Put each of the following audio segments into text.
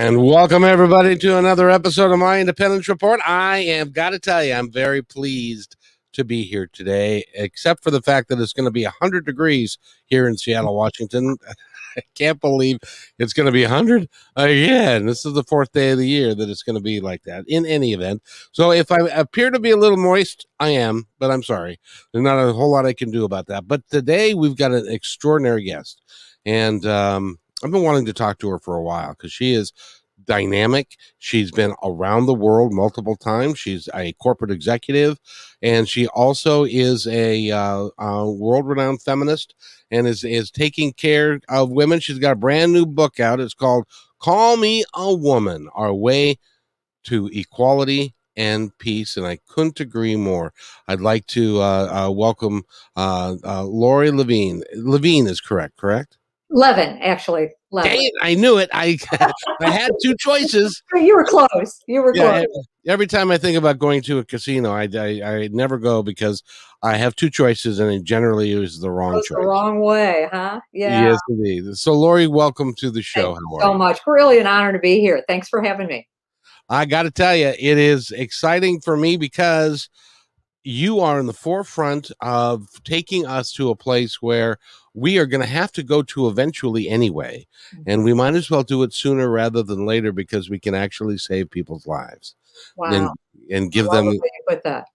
And welcome everybody to another episode of my Independence Report. I am got to tell you, I'm very pleased to be here today, except for the fact that it's going to be 100 degrees here in Seattle, Washington. I can't believe it's going to be 100 again. This is the fourth day of the year that it's going to be like that in any event. So if I appear to be a little moist, I am, but I'm sorry. There's not a whole lot I can do about that. But today we've got an extraordinary guest. And um, I've been wanting to talk to her for a while because she is dynamic. She's been around the world multiple times. She's a corporate executive, and she also is a, uh, world-renowned feminist and is is taking care of women. She's got a brand new book out. It's called "Call Me a Woman: Our Way to Equality." And peace, and I couldn't agree more. I'd like to uh, uh, welcome uh, uh, Lori Levine. Levine is correct, correct? Levin, actually. Levin. Dang it, I knew it. I I had two choices. You were close. You were Yeah, close. every time I think about going to a casino, I, I, I never go because I have two choices and it generally is the wrong Goes choice. the wrong way, huh? Yeah. Yes, indeed. So, Lori, welcome to the show. So much. Really an honor to be here. Thanks for having me. I got to tell you, it is exciting for me because you are in the forefront of taking us to a place where we are going to have to go to eventually anyway. And we mm-hmm. might as well do it sooner rather than later because we can actually save people's lives Wow. and, and give them the way you put that.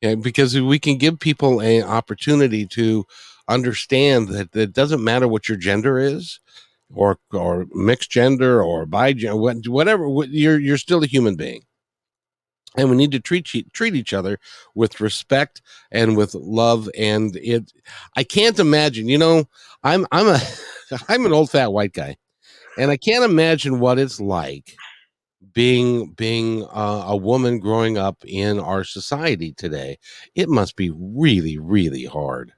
Yeah, because we can give people an opportunity to understand that it doesn't matter what your gender is, or or mixed gender or bi gender, whatever. You're you're still a human being, and we need to treat treat each other with respect and with love. And it, I can't imagine. You know, I'm I'm a I'm an old fat white guy, and I can't imagine what it's like being being a woman growing up in our society today it must be really really hard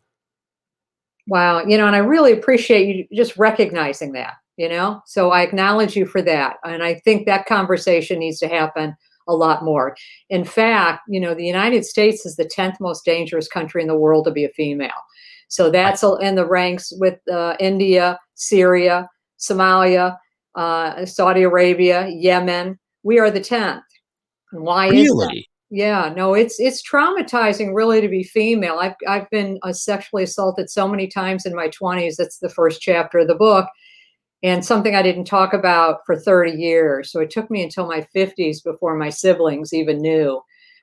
Wow. You know, and I really appreciate you just recognizing that, you know? So I acknowledge you for that. And I think that conversation needs to happen a lot more. In fact, you know, the United States is the 10th most dangerous country in the world to be a female. So that's in the ranks with uh, India, Syria, Somalia, uh, Saudi Arabia, Yemen. We are the 10th. And why is that? really Yeah, no, it's it's traumatizing really to be female. I've I've been uh, sexually assaulted so many times in my 20s. That's the first chapter of the book. And something I didn't talk about for 30 years. So it took me until my 50s before my siblings even knew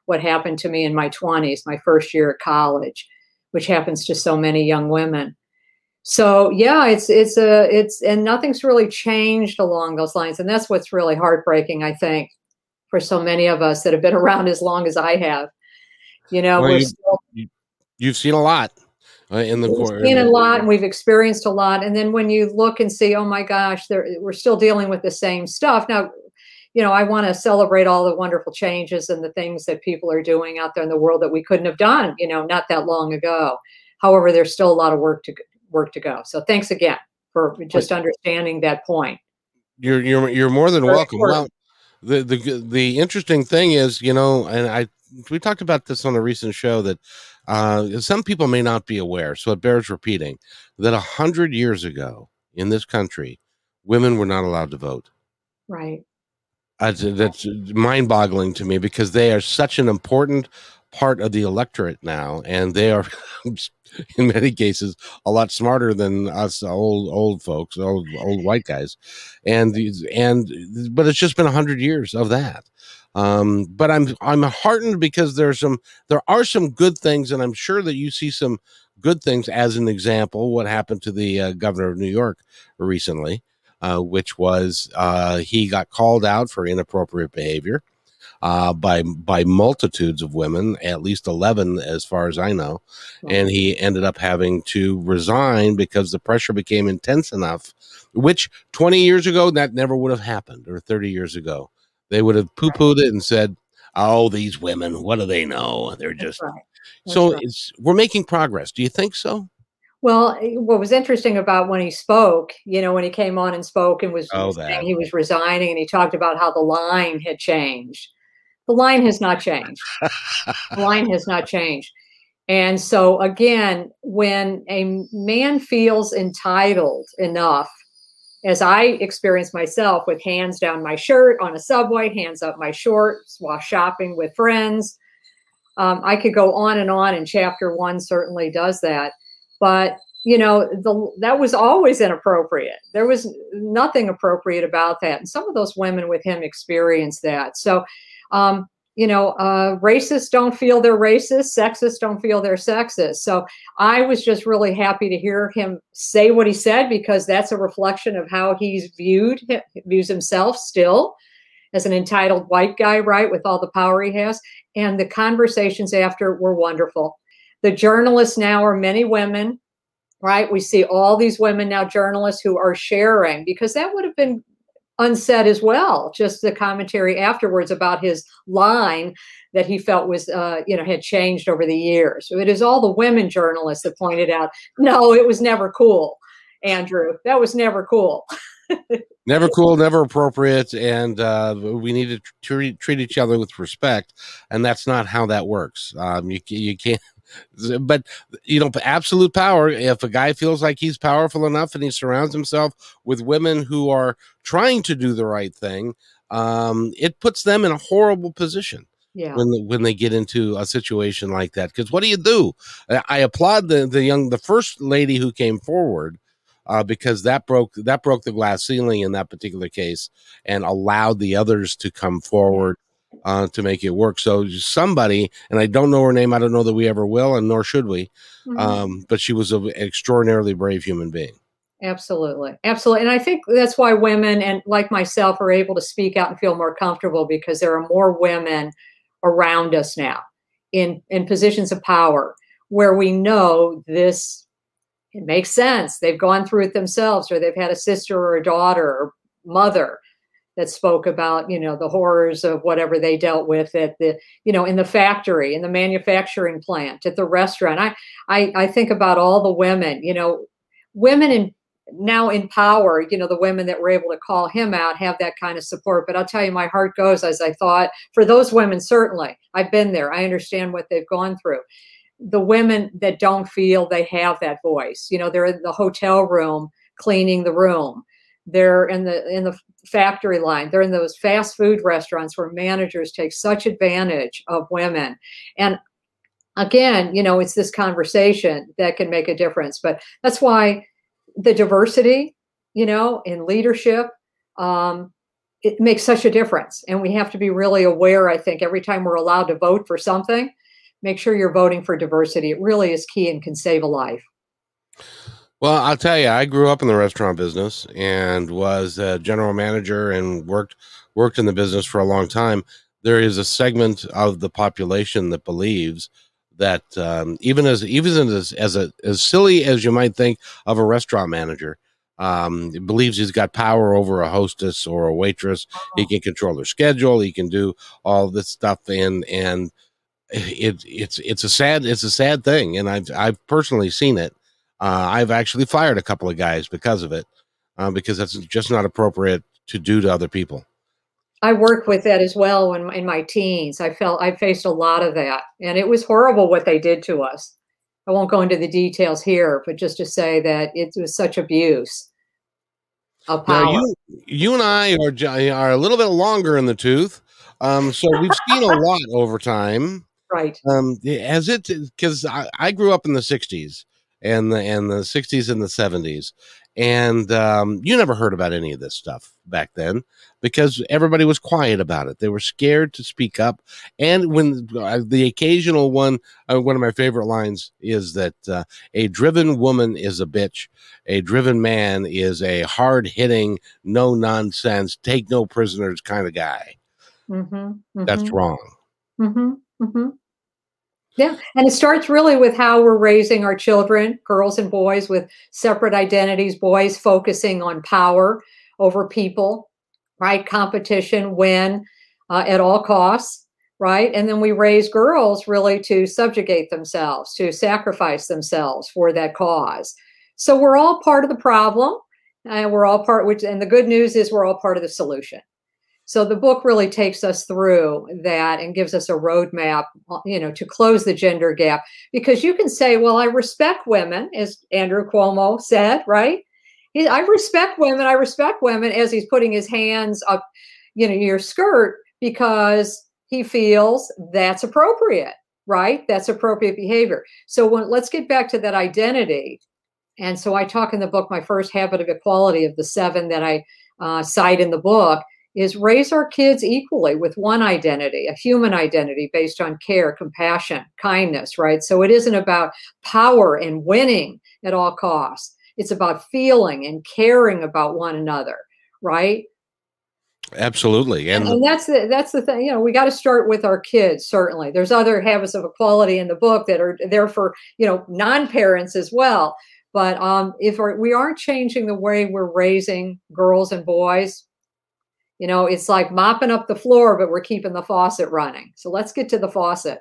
what happened to me in my 20s, my first year at college, which happens to so many young women. So yeah, it's it's a it's and nothing's really changed along those lines. And that's what's really heartbreaking, I think, for so many of us that have been around as long as I have. You know, Well, we're you- still you've seen a lot uh, in the we've court seen a lot and we've experienced a lot. And then when you look and see, oh my gosh, there, we're still dealing with the same stuff. Now, you know, I want to celebrate all the wonderful changes and the things that people are doing out there in the world that we couldn't have done, you know, not that long ago. However, there's still a lot of work to work to go. So thanks again for just understanding that point. you're you're you're more than Very welcome well the the the interesting thing is you know and i we talked about this on a recent show that uh some people may not be aware so it bears repeating that a hundred years ago in this country women were not allowed to vote Right. That's, that's mind boggling to me because they are such an important part of the electorate now. And they are, in many cases, a lot smarter than us old, old folks, old, old white guys. And, these- and, but it's just been a hundred years of that. Um, but I'm, I'm heartened because there's some, there are some good things. And I'm sure that you see some good things as an example, what happened to the uh, governor of New York recently uh, which was uh, he got called out for inappropriate behavior. uh, by by multitudes of women, at least eleven, as far as I know, and he ended up having to resign because the pressure became intense enough. Which twenty years ago that never would have happened, or thirty years ago, they would have poo pooed it and said, "Oh, these women, what do they know? They're just." Right. So right. it's we're making progress. Do you think so? Well, eh, what was interesting about when he spoke, you know, when he came on and spoke and was Oh, saying he was resigning and he talked about how the line had changed. The line has not changed. The line has not changed. And so again, when a man feels entitled enough, as I experienced myself with hands down my shirt on a subway, hands up my shorts while shopping with friends, um, I could go on and on, and chapter one certainly does that. But you know, the that was always inappropriate. There was nothing appropriate about that, and some of those women with him experienced that. So, um, you know, uh, racists don't feel they're racist, sexists don't feel they're sexist. So, I was just really happy to hear him say what he said because that's a reflection of how he's viewed views himself still as an entitled white guy, right, with all the power he has. And the conversations after were wonderful. The journalists now are many women, right? We see all these women now, journalists who are sharing because that would have been unsaid as well. Just the commentary afterwards about his line that he felt was, uh, you know, had changed over the years. So it is all the women journalists that pointed out, no, it was never cool, Andrew. That was never cool. never cool, never appropriate, and uh, we need to treat, treat each other with respect, and that's not how that works. Um, you you can't. But you know, absolute power. If a guy feels like he's powerful enough and he surrounds himself with women who are trying to do the right thing, um, it puts them in a horrible position. Yeah. when they, when they get into a situation like that. Because what do you do? I, I applaud the the young the first lady who came forward uh, because that broke that broke the glass ceiling in that particular case and allowed the others to come forward uh, to make it work. So somebody, and I don't know her name, I don't know that we ever will, and nor should we. Mhm. Um, but she was an extraordinarily brave human being. Absolutely. Absolutely. And I think that's why women and like myself are able to speak out and feel more comfortable because there are more women around us now in in positions of power where we know this it makes sense. They've gone through it themselves or they've had a sister or a daughter or mother that spoke about, you know, the horrors of whatever they dealt with at the, you know, in the factory, in the manufacturing plant, at the restaurant. I I, I think about all the women, you know, women in now in power, you know, the women that were able to call him out have that kind of support. But I'll tell you, my heart goes as I thought for those women, certainly. I've been there. I understand what they've gone through. The women that don't feel they have that voice, you know, they're in the hotel room cleaning the room. They're in the in the factory line. They're in those fast food restaurants where managers take such advantage of women. And again, you know, it's this conversation that can make a difference. But that's why the diversity, you know, in leadership, um, it makes such a difference. And we have to be really aware, I think, every time we're allowed to vote for something, make sure you're voting for diversity. It really is key and can save a life. Well, I'll tell you, I grew up in the restaurant business and was a general manager and worked worked in the business for a long time. There is a segment of the population that believes that um, even as even as as a, as silly as you might think of a restaurant manager, um, believes he's got power over a hostess or a waitress. He can control their schedule. He can do all this stuff, and and it it's it's a sad it's a sad thing, and I've I've personally seen it. Uh, I've actually fired a couple of guys because of it, uh, because that's just not appropriate to do to other people. I worked with that as well in, in my teens. I felt I faced a lot of that, and it was horrible what they did to us. I won't go into the details here, but just to say that it was such abuse of power. Now you you and I are are a little bit longer in the tooth, um, so we've seen a lot over time. right. Um, has it because I, I grew up in the '60s and the and the '60s and the '70s, and um, you never heard about any of this stuff back then because everybody was quiet about it. They were scared to speak up. And when uh, the occasional one, uh, one of my favorite lines is that uh, a driven woman is a bitch, a driven man is a hard hitting, no nonsense, take no prisoners kind of guy. Mm-hmm, mm-hmm. That's wrong. Mm-hmm, mm-hmm. Yeah, and it starts really with how we're raising our children, girls and boys, with separate identities. Boys focusing on power over people, right? Competition, win uh, at all costs, right? And then we raise girls really to subjugate themselves, to sacrifice themselves for that cause. So we're all part of the problem, and we're all part. Which, and the good news is we're all part of the solution. So the book really takes us through that and gives us a roadmap, you know, to close the gender gap. Because you can say, well, I respect women, as Andrew Cuomo said, right? I respect women. I respect women as he's putting his hands up, you know, your skirt because he feels that's appropriate, right? That's appropriate behavior. So when, let's get back to that identity. And so I talk in the book, my first habit of equality of the seven that I uh, cite in the book is raise our kids equally with one identity, a human identity based on care, compassion, kindness, right? So it isn't about power and winning at all costs. It's about feeling and caring about one another, right? Absolutely. And, and, and that's the that's the thing, you know, we got to start with our kids, certainly. There's other habits of equality in the book that are there for, you know, non-parents as well. But um, if we aren't changing the way we're raising girls and boys, you know, it's like mopping up the floor, but we're keeping the faucet running. So let's get to the faucet.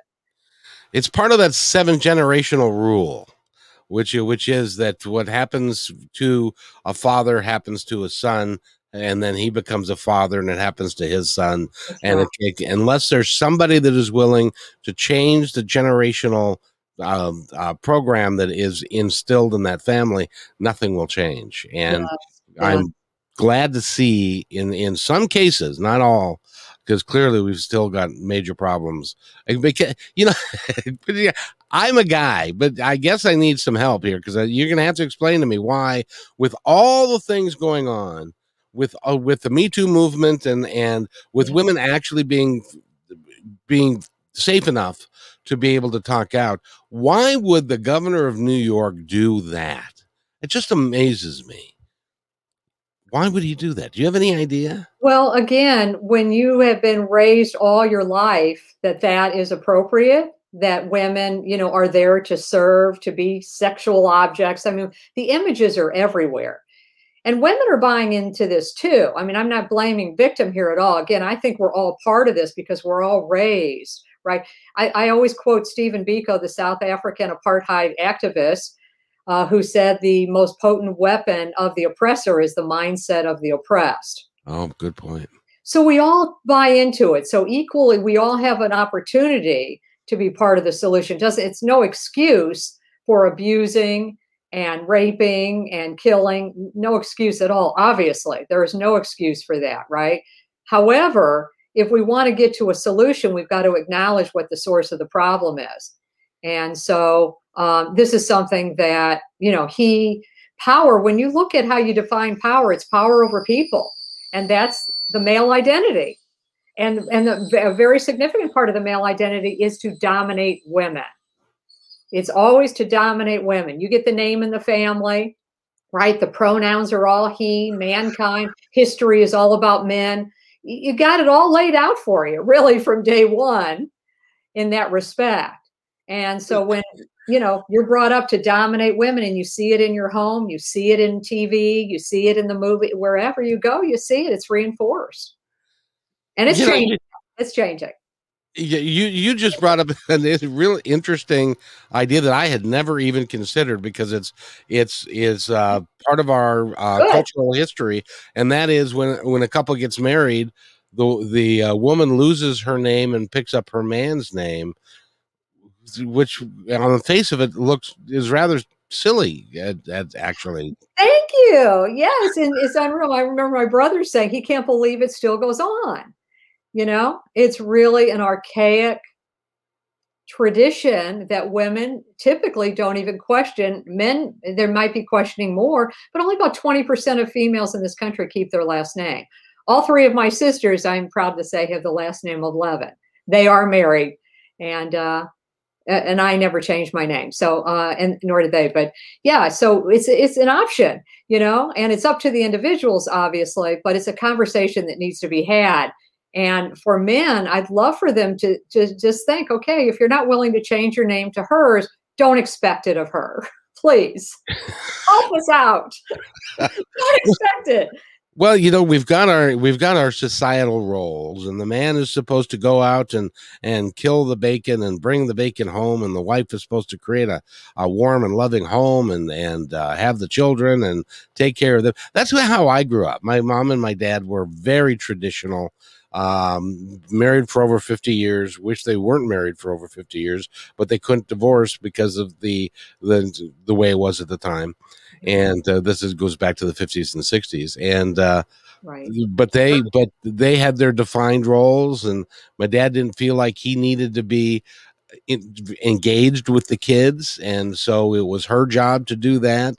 It's part of that seven generational rule, which which is that what happens to a father happens to a son, and then he becomes a father, and it happens to his son. That's and right. it, unless there's somebody that is willing to change the generational um, uh, program that is instilled in that family, nothing will change. And. I'm glad to see in in some cases, not all, because clearly we've still got major problems. Because, you know, I'm a guy, but I guess I need some help here because you're going to have to explain to me why, with all the things going on, with uh, with the Me Too movement and and with women actually being being safe enough to be able to talk out, why would the governor of New York do that? It just amazes me. Why would he do that? Do you have any idea? Well, again, when you have been raised all your life that that is appropriate, that women, you know, are there to serve, to be sexual objects. I mean, the images are everywhere. And women are buying into this too. I mean, I'm not blaming victim here at all. Again, I think we're all part of this because we're all raised, right? I, I always quote Stephen Biko, the South African apartheid activist, uh, who said the most potent weapon of the oppressor is the mindset of the oppressed. Oh, good point. So we all buy into it. So equally, we all have an opportunity to be part of the solution. Doesn't it's no excuse for abusing and raping and killing. No excuse at all. Obviously, there is no excuse for that, right? However, if we want to get to a solution, we've got to acknowledge what the source of the problem is. And so um, this is something that, you know, he, power, when you look at how you define power, it's power over people. And that's the male identity. And, and the, a very significant part of the male identity is to dominate women. It's always to dominate women. You get the name in the family, right? The pronouns are all he, mankind. History is all about men. You got it all laid out for you, really, from day one in that respect. And so when you know you're brought up to dominate women and you see it in your home, you see it in TV, you see it in the movie, wherever you go, you see it. It's reinforced, and it's you changing. Know, it's changing. yeah You you just brought up a really interesting idea that I had never even considered because it's it's is uh, part of our uh, cultural history, and that is when when a couple gets married, the the uh, woman loses her name and picks up her man's name which on the face of it looks is rather silly that's actually. Thank you. Yes and it's unreal. I remember my brother saying he can't believe it still goes on. You know it's really an archaic tradition that women typically don't even question. Men there might be questioning more but only about 20% of females in this country keep their last name. All three of my sisters i'm proud to say have the last name of levin. They are married and uh, and I never changed my name. So, uh, and nor did they. But yeah, so it's it's an option, you know, and it's up to the individuals, obviously. But it's a conversation that needs to be had. And for men, I'd love for them to, to just think, okay, if you're not willing to change your name to hers, don't expect it of her. Please help us out. don't expect it. Well, you know, we've got our we've got our societal roles, and the man is supposed to go out and and kill the bacon and bring the bacon home, and the wife is supposed to create a, a warm and loving home and and uh, have the children and take care of them. That's how I grew up. My mom and my dad were very traditional um, married for over 50 years wish they weren't married for over 50 years but they couldn't divorce because of the the, the way it was at the time and uh, this is, goes back to the 50s and 60s and uh, right. but they but they had their defined roles and my dad didn't feel like he needed to be in, engaged with the kids. And so it was her job to do that.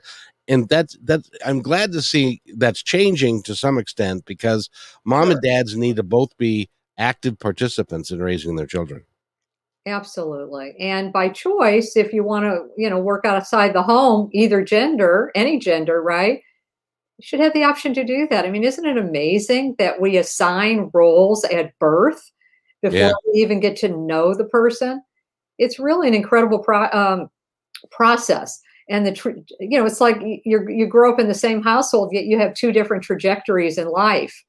And that's that's i'm glad to see that's changing to some extent because mom sure. and dads need to both be active participants in raising their children absolutely. And by choice if you want to you know work outside the home either gender any gender right you should have the option to do that. I mean isn't it amazing that we assign roles at birth before yeah. we even get to know the person? It's really an incredible pro- um, process. And the tra- you know it's like you you grow up in the same household yet you have two different trajectories in life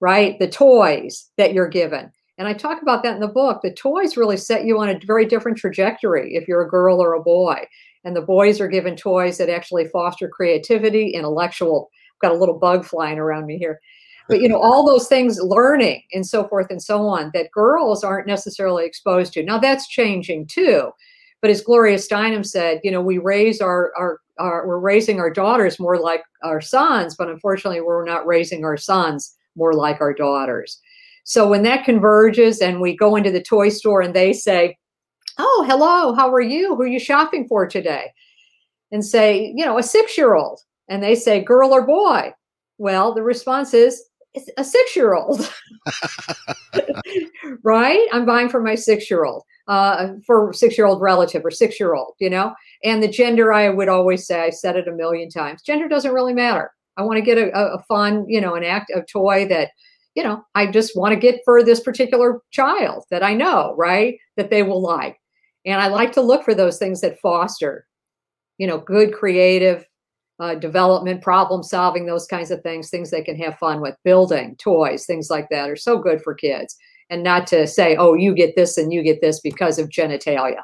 right? The toys that you're given and i talk about that in the book the toys really set you on a very different trajectory if you're a girl or a boy. And the boys are given toys that actually foster creativity intellectual I've got a little bug flying around me here. But you know all those things learning and so forth and so on that girls aren't necessarily exposed to. Now that's changing too. But as Gloria Steinem said, you know, we raise our, our, our we're raising our daughters more like our sons, but unfortunately, we're not raising our sons more like our daughters. So when that converges and we go into the toy store and they say, Oh, hello, how are you? Who are you shopping for today? And say, you know, a six year old. And they say, girl or boy? Well, the response is, it's a six year old. right? I'm buying for my six year old uh, for six year old relative or six year old, you know? And the gender, I would always say, I said it a million times gender doesn't really matter. I want to get a, a fun, you know, an act, a toy that, you know, I just want to get for this particular child that I know, right? That they will like. And I like to look for those things that foster, you know, good creative uh, development, problem solving, those kinds of things, things they can have fun with, building, toys, things like that are so good for kids and not to say, oh, you get this and you get this because of genitalia.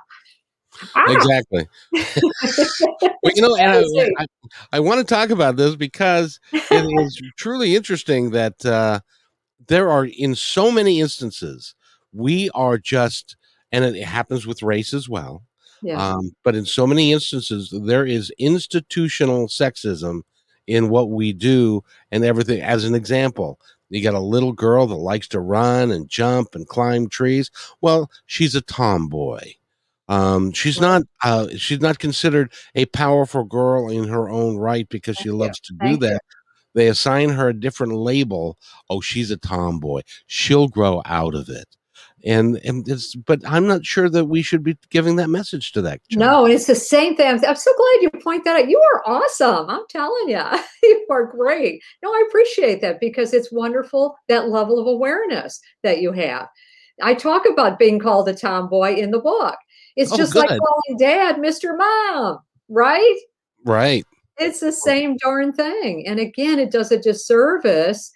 Ah! Exactly. well, you know, and I, I, I, want to talk about this because it is truly interesting that uh, there are, in so many instances, we are just, and it happens with race as well. Yeah. Um, but in so many instances, there is institutional sexism in what we do and everything. As an example, you got a little girl that likes to run and jump and climb trees. Well, she's a tomboy. Um, she's not uh, she's not considered a powerful girl in her own right because Thank she loves you. to Thank do that. You. They assign her a different label. Oh, she's a tomboy. She'll grow out of it. And and it's but i'm not sure that we should be giving that message to that child. no and it's the same thing. I'm, I'm, so glad you point that out. You are awesome. I'm telling you you are great. No i appreciate that because it's wonderful that level of awareness that you have. I talk about being called a tomboy in the book. It's oh, just good. like calling dad mr mom right? Right it's the same darn thing and again it does a disservice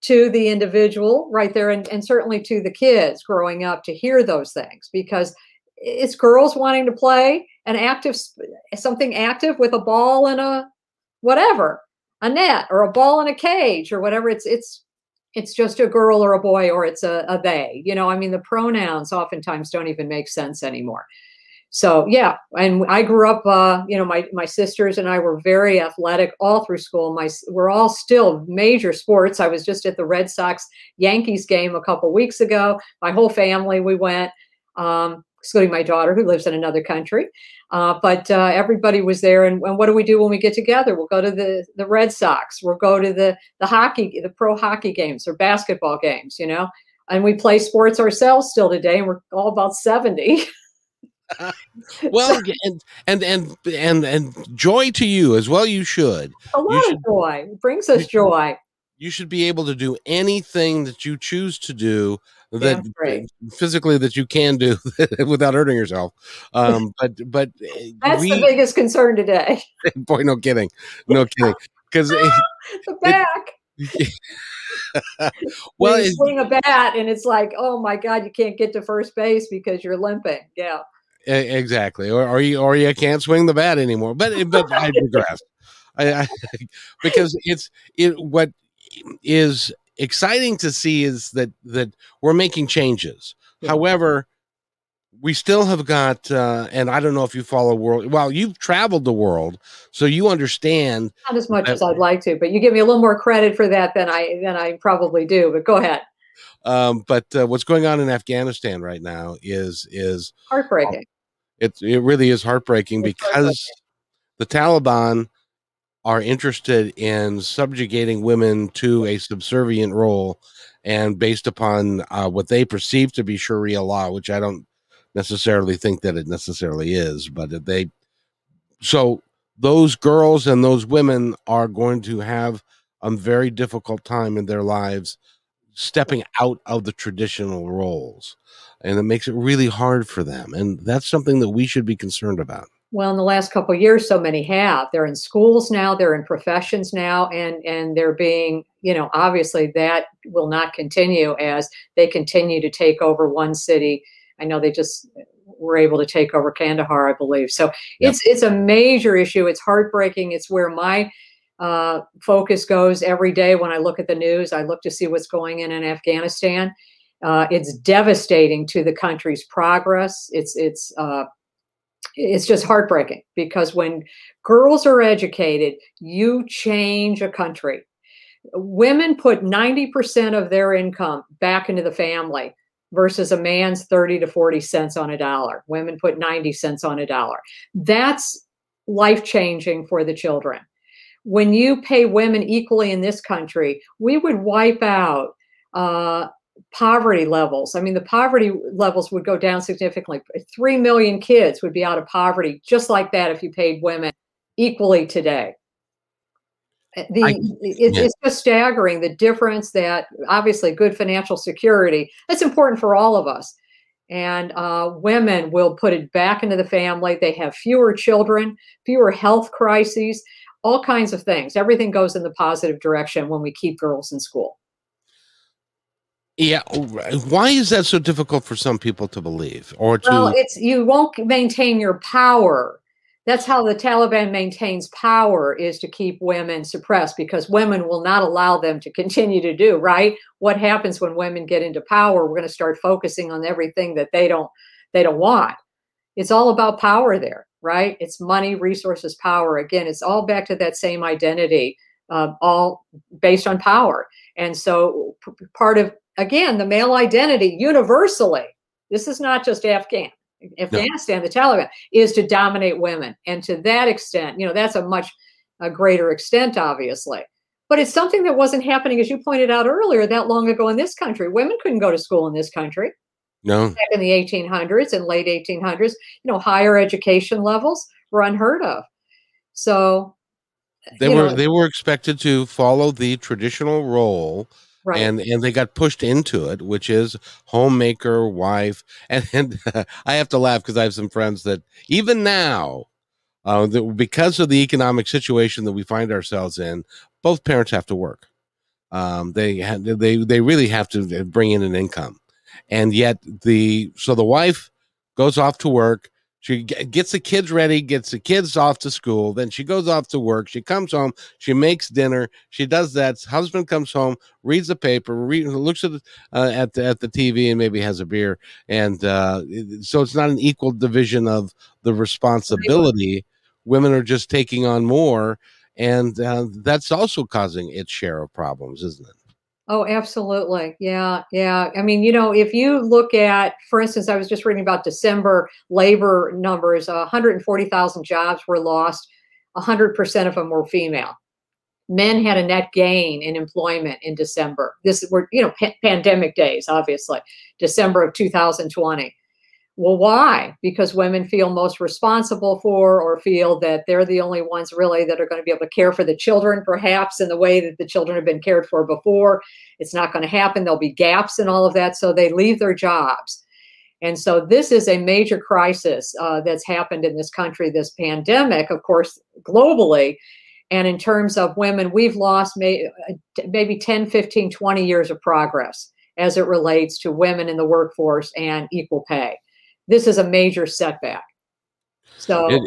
to the individual right there and, and certainly to the kids growing up to hear those things because it's girls wanting to play an active something active with a ball and a whatever a net or a ball in a cage or whatever it's it's it's just a girl or a boy or it's a, a they you know i mean the pronouns oftentimes don't even make sense anymore so yeah and i grew up uh, you know my my sisters and i were very athletic all through school. My we're all still major sports. I was just at the red sox yankees game a couple weeks ago. My whole family we went um, excluding my daughter who lives in another country. Uh, but uh, everybody was there and, and, what do we do when we get together? We'll go to the the red sox. We'll go to the the hockey the pro hockey games or basketball games you know? And we play sports ourselves still today and we're all about 70 well, and, and and and and joy to you as well. You should. A lot you of joy it brings us joy. you should be able to do anything that you choose to do that physically that you can do without hurting yourself. Um, but but uh, That's we, the biggest concern today. boy, no kidding, no kidding, because the back. well, you swing a bat and it's like, oh my god, you can't get to first base because you're limping. Yeah. Exactly, or or you or you can't swing the bat anymore. But but I digress. I, I because it's it what is exciting to see is that that we're making changes. Yeah. However, we still have got, uh, and I don't know if you follow world. Well, you've traveled the world, so you understand. Not as much Uh, as I'd like to, but you give me a little more credit for that than I than I probably do. But go ahead. Um, but uh, what's going on in Afghanistan right now is is Heartbreaking. it it really is heartbreaking It's because the Taliban are interested in subjugating women to a subservient role and based upon uh, what they perceive to be Sharia law, which I don't necessarily think that it necessarily is, but they so those girls and those women are going to have a very difficult time in their lives stepping out of the traditional roles and it makes it really hard for them and that's something that we should be concerned about Well, in the last couple of years, so many have. They're in schools now. They're in professions now, and and they're being, you know, obviously that will not continue as they continue to take over one city. I know they just were able to take over Kandahar, I believe. So Yep. it's it's a major issue. It's heartbreaking. It's where my uh, focus goes every day when I look at the news. I look to see what's going in in Afghanistan. Uh, it's devastating to the country's progress. It's it's uh, it's just heartbreaking because when girls are educated, you change a country. Women put 90% of their income back into the family versus a man's 30 to 40 cents on a dollar. Women put 90 cents on a dollar. That's life changing for the children. When you pay women equally in this country, we would wipe out uh, poverty levels. I mean, the poverty levels would go down significantly. Three million kids would be out of poverty just like that if you paid women equally today. Uh, The, I- it's, yeah. it's just staggering the difference that obviously good financial security that's important for all of us and uh, women will put it back into the family they have fewer children fewer health crises all kinds of things everything goes in the positive direction when we keep girls in school yeah oh, why is that so difficult for some people to believe or to Well, it's you won't maintain your power. That's how the Taliban maintains power is to keep women suppressed because women will not allow them to continue to do, right? What happens when women get into power? We're going to start focusing on everything that they don't they don't want. It's all about power there, right? It's money, resources, power. Again, it's all back to that same identity, uh, all based on power. And so p- part of again the male identity universally this is not just afghan afghanistan the taliban is to dominate women and to that extent you know that's a much a greater extent obviously but it's something that wasn't happening as you pointed out earlier that long ago in this country women couldn't go to school in this country no. Back in the 1800s and late 1800s you know higher education levels were unheard of. So they were know, they were expected to follow the traditional role right. and and they got pushed into it which is homemaker wife and, and i have to laugh because i have some friends that even now uh, that because of the economic situation that we find ourselves in both parents have to work. Um, they ha- they they really have to bring in an income and yet the so the wife goes off to work. She gets the kids ready gets the kids off to school. Then she goes off to work. She comes home. She makes dinner. She does that. Husband comes home reads the paper read, looks at the, uh, at the at the tv and maybe has a beer. And uh, so it's not an equal division of the responsibility. Women are just taking on more. And uh, that's also causing its share of problems isn't it Oh, absolutely. Yeah, yeah. I mean, you know, if you look at, for instance, I was just reading about December labor numbers, uh, 140,000 jobs were lost. 100% of them were female. Men had a net gain in employment in December. This were, you know, pa- pandemic days, obviously, December of 2020. Well, why? Because women feel most responsible for or feel that they're the only ones really that are going to be able to care for the children, perhaps in the way that the children have been cared for before. It's not going to happen. There'll be gaps in all of that. So they leave their jobs. And so this is a major crisis uh, that's happened in this country, this pandemic, of course, globally. And in terms of women, we've lost may, maybe 10, 15, 20 years of progress as it relates to women in the workforce and equal pay this is a major setback. So it,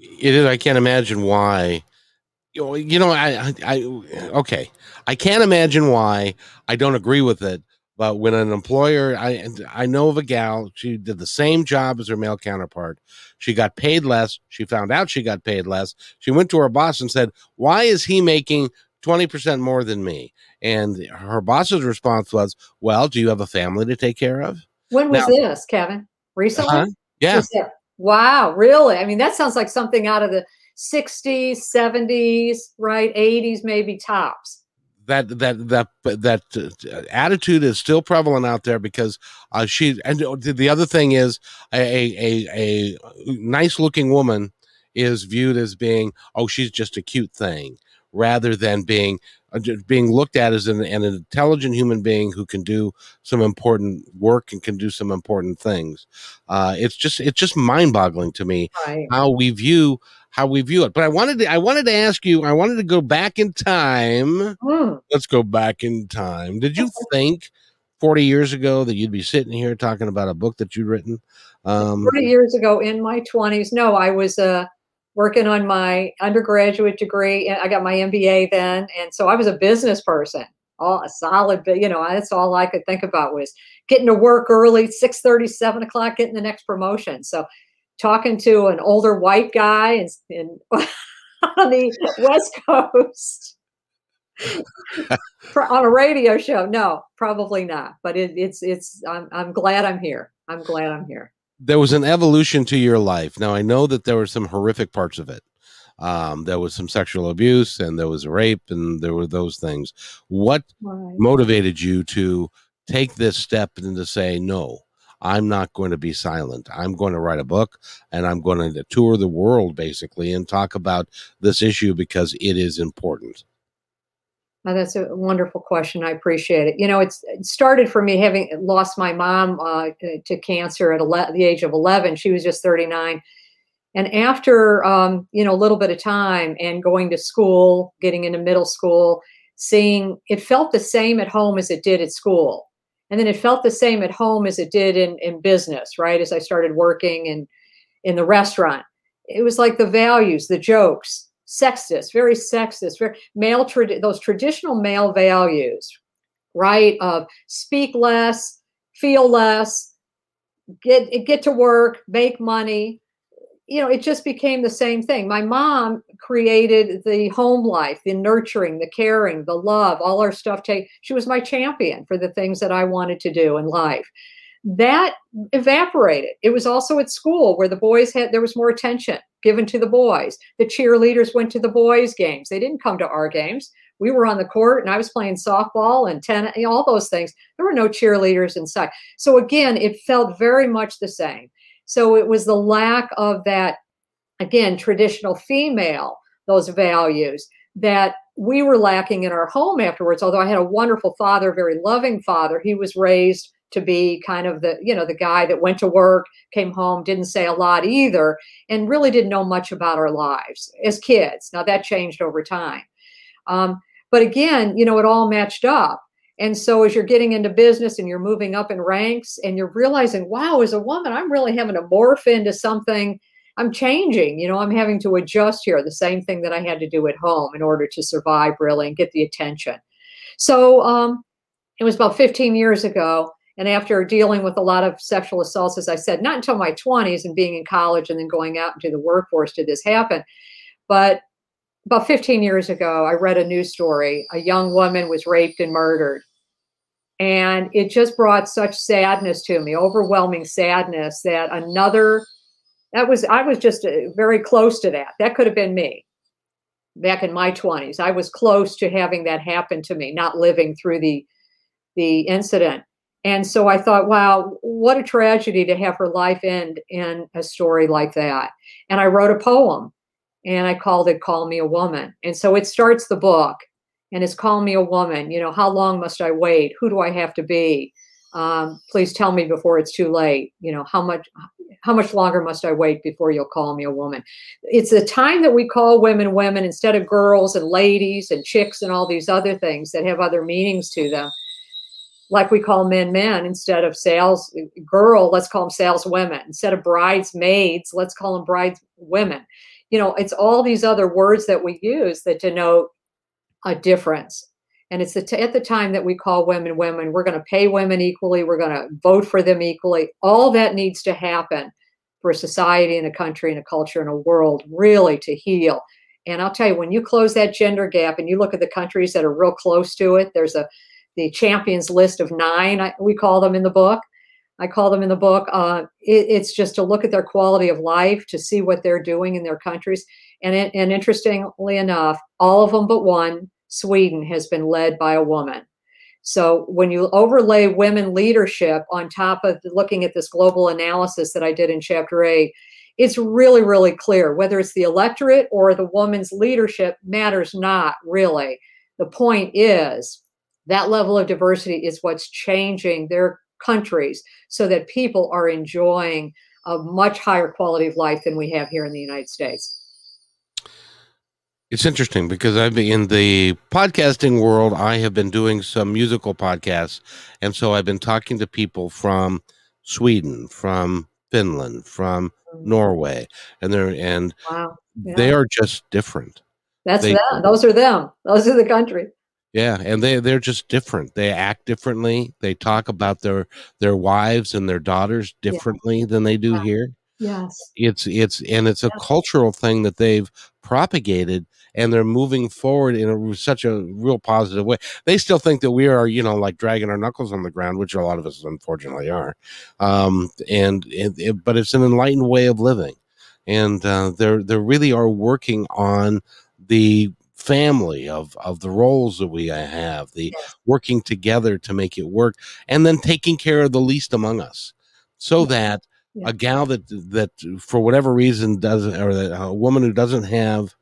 it is. I can't imagine why. You know, I, I, okay, I can't imagine why I don't agree with it. But when an employer, I, I know of a gal, she did the same job as her male counterpart. She got paid less. She found out she got paid less. She went to her boss and said, "Why is he making 20% more than me?" And her boss's response was, "Well, do you have a family to take care of?" When was now, this, Kevin? Recently? Uh-huh. Yeah. wow, really? I mean, that sounds like something out of the 60s, 70s, right? 80s, maybe tops. That that that that uh, attitude is still prevalent out there because uh, she and the other thing is a a, a nice looking woman is viewed as being oh she's just a cute thing rather than being being looked at as an, an, intelligent human being who can do some important work and can do some important things. Uh, it's just it's just mind boggling to me right. how we view how we view it. But I wanted to I wanted to ask you I wanted to go back in time. Mm. Let's go back in time. Did you think 40 years ago that you'd be sitting here talking about a book that you'd written? Um, 40 years ago in my 20s. No, I was uh working on my undergraduate degree. I got my MBA then, and so I was a business person. All a solid, but you know, that's all I could think about was getting to work early, 6 30, 7 o'clock, getting the next promotion. So talking to an older white guy in, in on the West Coast on a radio show. No, probably not. But it, it's it's I'm I'm glad I'm here. I'm glad I'm here there was an evolution to your life. Now I know that there were some horrific parts of it. Um, there was some sexual abuse and there was rape and there were those things. What right. motivated you to take this step and to say, no, I'm not going to be silent. I'm going to write a book and I'm going to tour the world basically and talk about this issue because it is important. Oh, that's a wonderful question. I appreciate it. You know, it started for me having lost my mom uh, to cancer at ele- the age of 11. She was just 39. And after, um, you know, a little bit of time and going to school, getting into middle school, seeing it felt the same at home as it did at school. And then it felt the same at home as it did in, in business, right? As I started working in, in the restaurant. It was like the values, the jokes, sexist, very sexist, very male, trad- those traditional male values, right? Of speak less, feel less, get get to work, make money. You know, it just became the same thing. My mom created the home life, the nurturing, the caring, the love, all our stuff. Take she was my champion for the things that I wanted to do in life that evaporated. It was also at school where the boys had, there was more attention given to the boys. The cheerleaders went to the boys' games. They didn't come to our games. We were on the court and I was playing softball and tennis, all those things. There were no cheerleaders inside. So again, it felt very much the same. So it was the lack of that, again, traditional female, those values that we were lacking in our home afterwards. Although I had a wonderful father, very loving father, he was raised to be kind of the you know the guy that went to work came home didn't say a lot either and really didn't know much about our lives as kids. Now that changed over time. Um, but again you know it all matched up. And so as you're getting into business and you're moving up in ranks and you're realizing wow as a woman i'm really having to morph into something. I'm changing you know i'm having to adjust here the same thing that i had to do at home in order to survive really and get the attention. So um, it was about 15 years ago and after dealing with a lot of sexual assaults, as I said, not until my 20s and being in college and then going out into the workforce did this happen. But about 15 years ago, I read a news story. A young woman was raped and murdered. And it just brought such sadness to me, overwhelming sadness that another, that was, I was just uh, very close to that. That could have been me back in my 20s. I was close to having that happen to me, not living through the, the incident And so I thought, wow, what a tragedy to have her life end in a story like that. And I wrote a poem and I called it Call Me a Woman. And so it starts the book and it's Call Me a Woman. You know, how long must I wait? Who do I have to be? Um, please tell me before it's too late. You know, how much how much longer must I wait before you'll call me a woman? It's the time that we call women women instead of girls and ladies and chicks and all these other things that have other meanings to them like we call men men instead of sales girl let's call them sales women. Instead of bridesmaids let's call them brides women. You know it's all these other words that we use that denote a difference. And it's at the time that we call women women we're going to pay women equally we're going to vote for them equally. All that needs to happen for a society and a country and a culture and a world really to heal. And i'll tell you when you close that gender gap and you look at the countries that are real close to it there's a the champions list of nine, I, we call them in the book. I call them in the book. Uh, it, it's just to look at their quality of life, to see what they're doing in their countries. And, and interestingly enough, all of them but one, Sweden, has been led by a woman. So when you overlay women leadership on top of looking at this global analysis that I did in chapter eight, it's really, really clear whether it's the electorate or the woman's leadership matters not really. The point is that level of diversity is what's changing their countries so that people are enjoying a much higher quality of life than we have here in the United States. It's interesting because I've been in the podcasting world. I have been doing some musical podcasts, and so I've been talking to people from Sweden, from Finland, from mm-hmm. Norway, and they're and wow. yeah. they are just different. That's they, them. Those are them. Those are the country. Yeah, and they they're just different. They act differently. They talk about their their wives and their daughters differently yeah. than they do yeah. here. Yes. It's it's and it's a cultural thing that they've propagated and they're moving forward in a, such a real positive way. They still think that we are, you know, like dragging our knuckles on the ground, which a lot of us unfortunately are. Um, and, and it, but it's an enlightened way of living, and uh, they're they really are working on the family of of the roles that we uh, have the yes. working together to make it work and then taking care of the least among us. So that a gal that that for whatever reason doesn't or that a woman who doesn't have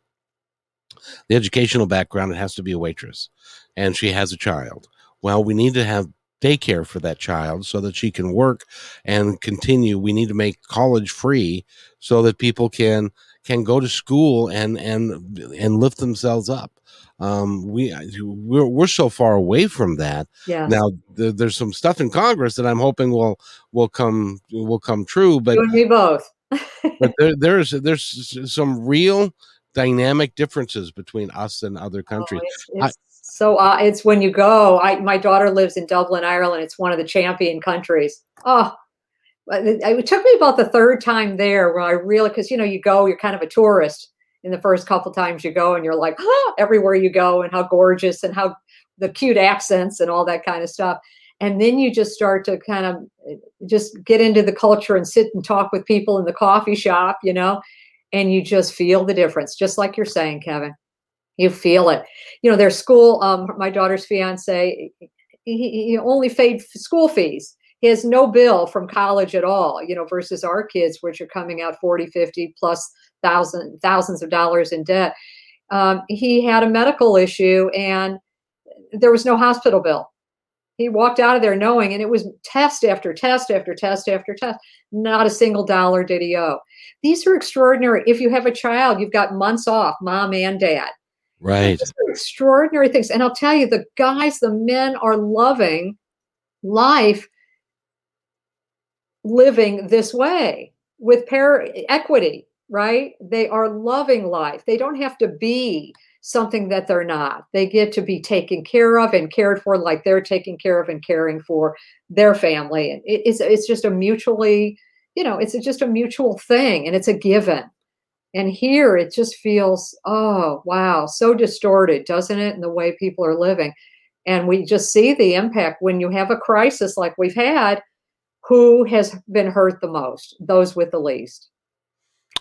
the educational background it has to be a waitress and she has a child well we need to have daycare for that child so that she can work and continue. We need to make college free so that people can can go to school and and and lift themselves up. Um, we we're, we're so far away from that. Yeah. Now th- there's some stuff in Congress that I'm hoping will will come will come true. But you and me both. but there, there's there's some real dynamic differences between us and other oh, countries. Oh, it's, it's I, so uh, it's when you go. I my daughter lives in Dublin, Ireland. It's one of the champion countries. Oh, it took me about the third time there where I really, because you know, you go, you're kind of a tourist in the first couple times you go, and you're like, ah, everywhere you go, and how gorgeous and how the cute accents and all that kind of stuff. And then you just start to kind of eh, just get into the culture and sit and talk with people in the coffee shop, you know, and you just feel the difference, just like you're saying, Kevin. You feel it. You know, their school, um, my daughter's fiance, he, he only paid school fees he has no bill from college at all you know versus our kids which are coming out 40 50 plus thousand thousands of dollars in debt. Um, he had a medical issue and there was no hospital bill. He walked out of there knowing and it was test after test after test after test. Not a single dollar did he owe. These are extraordinary. If you have a child you've got months off mom and dad. Right. Extraordinary things. And i'll tell you the guys the men are loving life living this way with pair equity, right? They are loving life. They don't have to be something that they're not. They get to be taken care of and cared for like they're taking care of and caring for their family. And it's it's just a mutually, you know, it's just a mutual thing and it's a given. And here it just feels, oh wow, so distorted, doesn't it, in the way people are living. And we just see the impact when you have a crisis like we've had who has been hurt the most? Those with the least.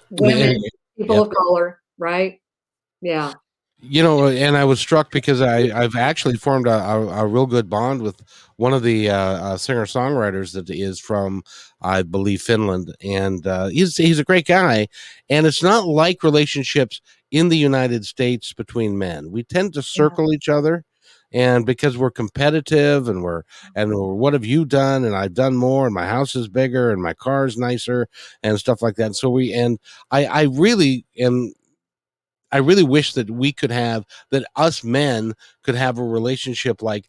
Women, people yeah. of color, right? Yeah. You know, and I was struck because I, I've actually formed a, a, a real good bond with one of the uh, uh, singer songwriters that is from, I believe, Finland, and uh, he's he's a great guy. And it's not like relationships in the United States between men. We tend to circle yeah. each other and because we're competitive and we're and mm-hmm. we're, what have you done? And i've done more and my house is bigger and my car is nicer and stuff like that. And so we and i i really am i really wish that we could have that us men could have a relationship like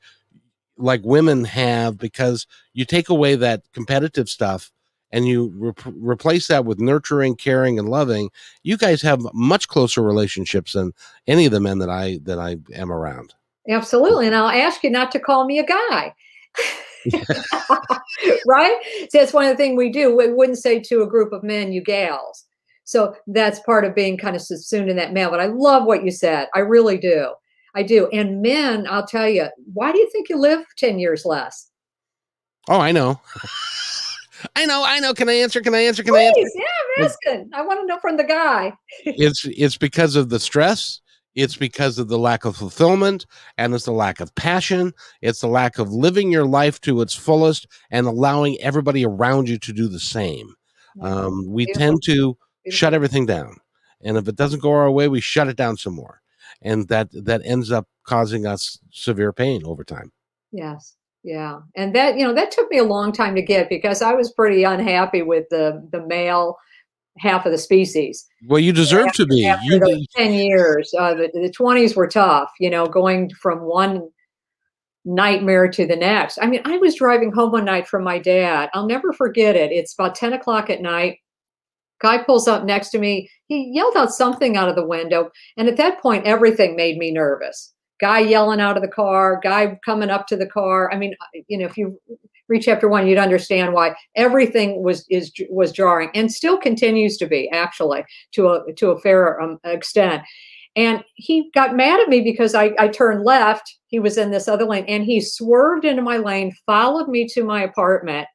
like women have because you take away that competitive stuff and you re- replace that with nurturing caring and loving you guys have much closer relationships than any of the men that i that i am around Absolutely. And I'll ask you not to call me a guy. right? So that's one of the things we do. We wouldn't say to a group of men, you gals. So that's part of being kind of subsumed in that male. But I love what you said. I really do. I do. And men, I'll tell you, why do you think you live 10 years less? Oh, I know. I know, I know. Can I answer? Can I answer? Can Please, I answer? Yeah, I'm asking. I want to know from the guy. it's it's because of the stress it's because of the lack of fulfillment and it's the lack of passion. It's the lack of living your life to its fullest and allowing everybody around you to do the same. Um, we Beautiful. tend to Beautiful. shut everything down. And if it doesn't go our way, we shut it down some more. And that that ends up causing us severe pain over time. Yes. Yeah. And that, you know, that took me a long time to get because I was pretty unhappy with the the male half of the species. Well, you deserve after, to be. After you, ten years, uh, the twenties were tough. You know, going from one nightmare to the next. I mean, I was driving home one night from my dad. I'll never forget it. It's about ten o'clock at night. Guy pulls up next to me. He yelled out something out of the window, and at that point, everything made me nervous. Guy yelling out of the car, guy coming up to the car. I mean, you know, if you read chapter one, you'd understand why everything was is was jarring and still continues to be actually to a to a fair um, extent. And he got mad at me because I, I turned left. He was in this other lane and he swerved into my lane, followed me to my apartment,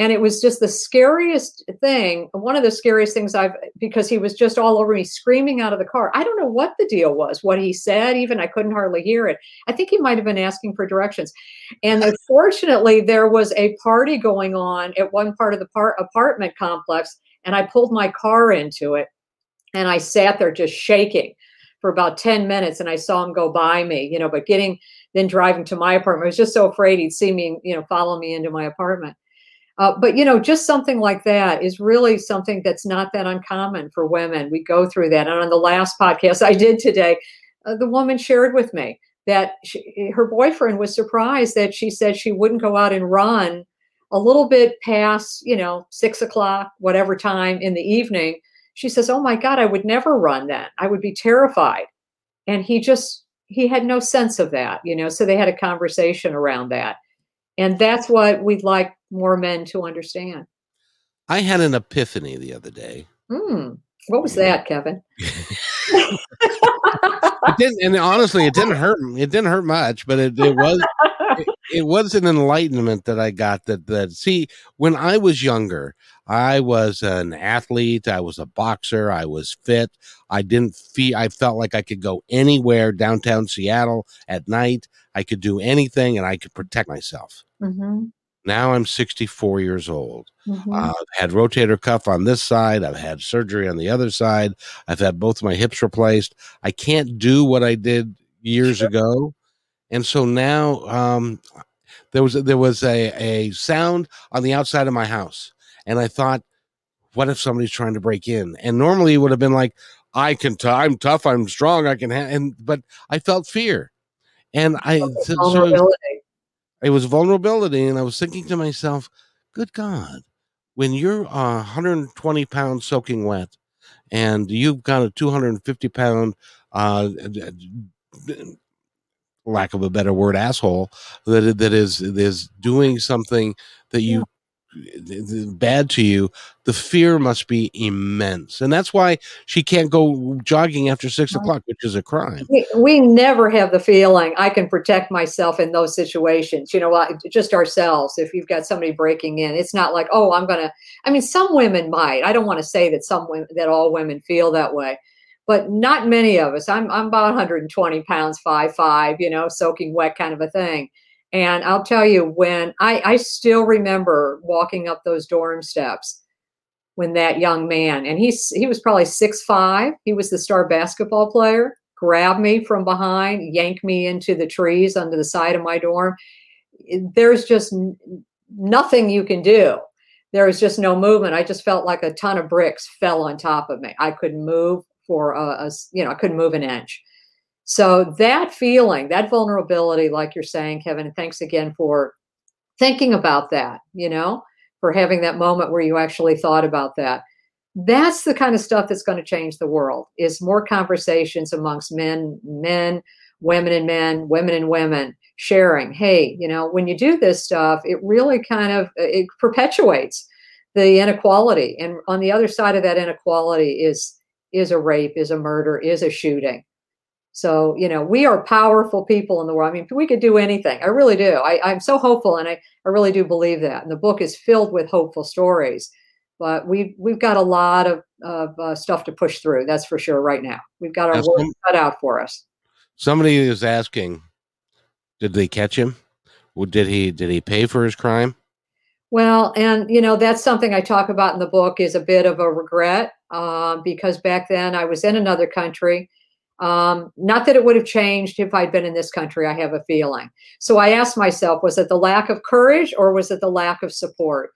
and it was just the scariest thing one of the scariest things i've because he was just all over me screaming out of the car. I don't know what the deal was what he said even i couldn't hardly hear it. I think he might have been asking for directions. And unfortunately there was a party going on at one part of the par- apartment complex and i pulled my car into it and i sat there just shaking for about 10 minutes and i saw him go by me you know but getting then driving to my apartment i was just so afraid he'd see me you know follow me into my apartment uh, but you know, just something like that is really something that's not that uncommon for women. We go through that. And on the last podcast I did today, uh, the woman shared with me that she, her boyfriend was surprised that she said she wouldn't go out and run a little bit past, you know, six o'clock, whatever time in the evening. She says, "Oh my God, I would never run then. I would be terrified." And he just he had no sense of that, you know. So they had a conversation around that, and that's what we'd like more men to understand. I had an epiphany the other day. Mm, what was that, Kevin? it didn't, and honestly, it didn't hurt. It didn't hurt much, but it, it was it, it, was an enlightenment that I got. That that see, when I was younger, I was an athlete. I was a boxer. I was fit. I didn't feel. I felt like I could go anywhere downtown Seattle at night. I could do anything, and I could protect myself. Mm-hmm. Now I'm 64 years old. Mm-hmm. Uh, I've had rotator cuff on this side. I've had surgery on the other side. I've had both my hips replaced. I can't do what I did years sure. ago, and so now um, there was there was a a sound on the outside of my house, and I thought, what if somebody's trying to break in? And normally it would have been like, I can, t- I'm tough, I'm strong, I can, ha-, and but I felt fear, and I so, so it was vulnerability, and I was thinking to myself, "Good God, when you're uh, 120 pounds soaking wet, and you've got a 250 pound, uh, lack of a better word, asshole that that is is doing something that you bad to you, the fear must be immense. And that's why she can't go jogging after six o'clock, which is a crime. We, we never have the feeling I can protect myself in those situations. You know, just ourselves. If you've got somebody breaking in, it's not like, oh, I'm going to, I mean, some women might. I don't want to say that some women, that all women feel that way. But not many of us. I'm I'm about 120 pounds, five five, you know, soaking wet kind of a thing And I'll tell you, when I, I still remember walking up those dorm steps when that young man, and he's he was probably six five, he was the star basketball player, grabbed me from behind, yanked me into the trees under the side of my dorm. There's just nothing you can do. There was just no movement. I just felt like a ton of bricks fell on top of me. I couldn't move for a, a you know, I couldn't move an inch. So that feeling, that vulnerability, like you're saying, Kevin, and thanks again for thinking about that, you know, for having that moment where you actually thought about that. That's the kind of stuff that's going to change the world is more conversations amongst men, men, women and men, women and women sharing, hey, you know, when you do this stuff, it really kind of uh, it perpetuates the inequality. And on the other side of that inequality is is a rape, is a murder, is a shooting so, you know, we are powerful people in the world. I mean, we could do anything. I really do. I, am so hopeful, and I, I really do believe that. And the book is filled with hopeful stories. But we've we've got a lot of, of uh, stuff to push through. That's for sure. Right now, we've got our work cut out for us. Somebody is asking, did they catch him? Did he did he pay for his crime? Well, and you know that's something I talk about in the book is a bit of a regret um, because back then I was in another country um, not that it would have changed if I'd been in this country, I have a feeling. So I asked myself, was it the lack of courage or was it the lack of support?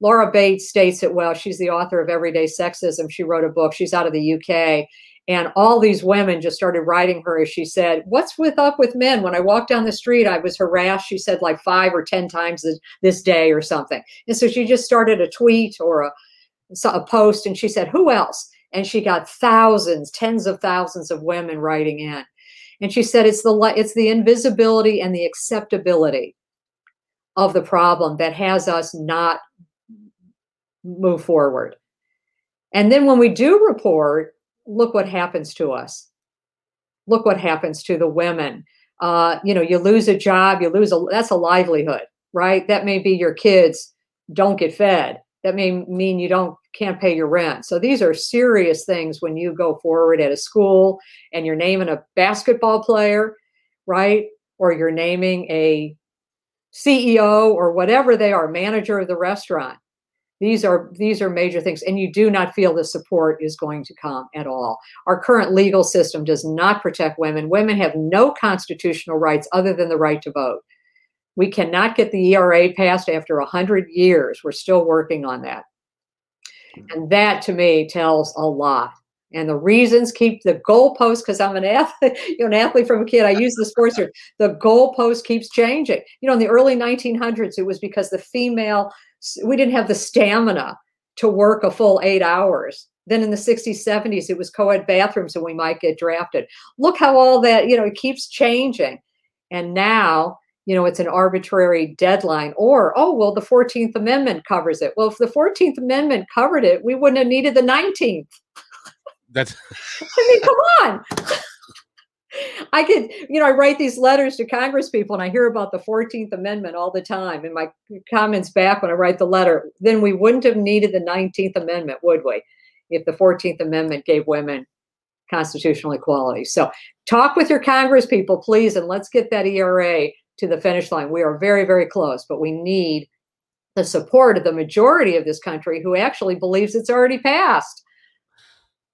Laura Bates states it well. She's the author of Everyday Sexism. She wrote a book. She's out of the UK. And all these women just started writing her as she said, What's with up with men? When I walked down the street, I was harassed, she said, like five or 10 times this day or something. And so she just started a tweet or a, a post and she said, Who else? And she got thousands, tens of thousands of women writing in. And she said it's the it's the invisibility and the acceptability of the problem that has us not move forward. And then when we do report, look what happens to us. Look what happens to the women. Uh, you know, you lose a job, you lose a that's a livelihood, right? That may be your kids don't get fed. That may mean you don't can't pay your rent. So these are serious things when you go forward at a school and you're naming a basketball player, right? Or you're naming a CEO or whatever they are, manager of the restaurant. These are these are major things, and you do not feel the support is going to come at all. Our current legal system does not protect women. Women have no constitutional rights other than the right to vote. We cannot get the ERA passed after 100 years. We're still working on that. And that to me tells a lot. And the reasons keep the goalpost because I'm an athlete, you know, an athlete from a kid. I use the sports word. The goalpost keeps changing. You know, in the early 1900s, it was because the female we didn't have the stamina to work a full eight hours. Then in the 60s, 70s, it was co-ed bathrooms and we might get drafted. Look how all that, you know, it keeps changing. And now you know, it's an arbitrary deadline, or, oh, well, the 14th Amendment covers it. Well, if the 14th Amendment covered it, we wouldn't have needed the 19th. That's, I mean, come on. I could, you know, I write these letters to Congress people and I hear about the 14th Amendment all the time. And my comments back when I write the letter, then we wouldn't have needed the 19th Amendment, would we? If the 14th Amendment gave women constitutional equality. So talk with your Congress people, please, and let's get that ERA to the finish line. We are very, very close, but we need the support of the majority of this country who actually believes it's already passed.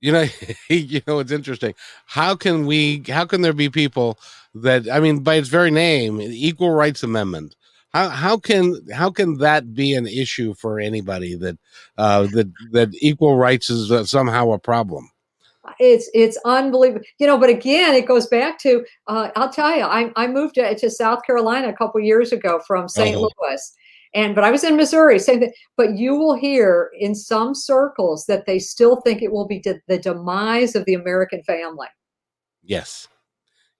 You know, you know, it's interesting. How can we? How can there be people that? I mean, by its very name, Equal Rights Amendment. How how can how can that be an issue for anybody that uh, that that equal rights is uh, somehow a problem? It's it's unbelievable you know but again it goes back to uh, i'll tell you i, I moved to, to south carolina a couple years ago from st oh. louis and but i was in missouri same thing but you will hear in some circles that they still think it will be de- the demise of the american family yes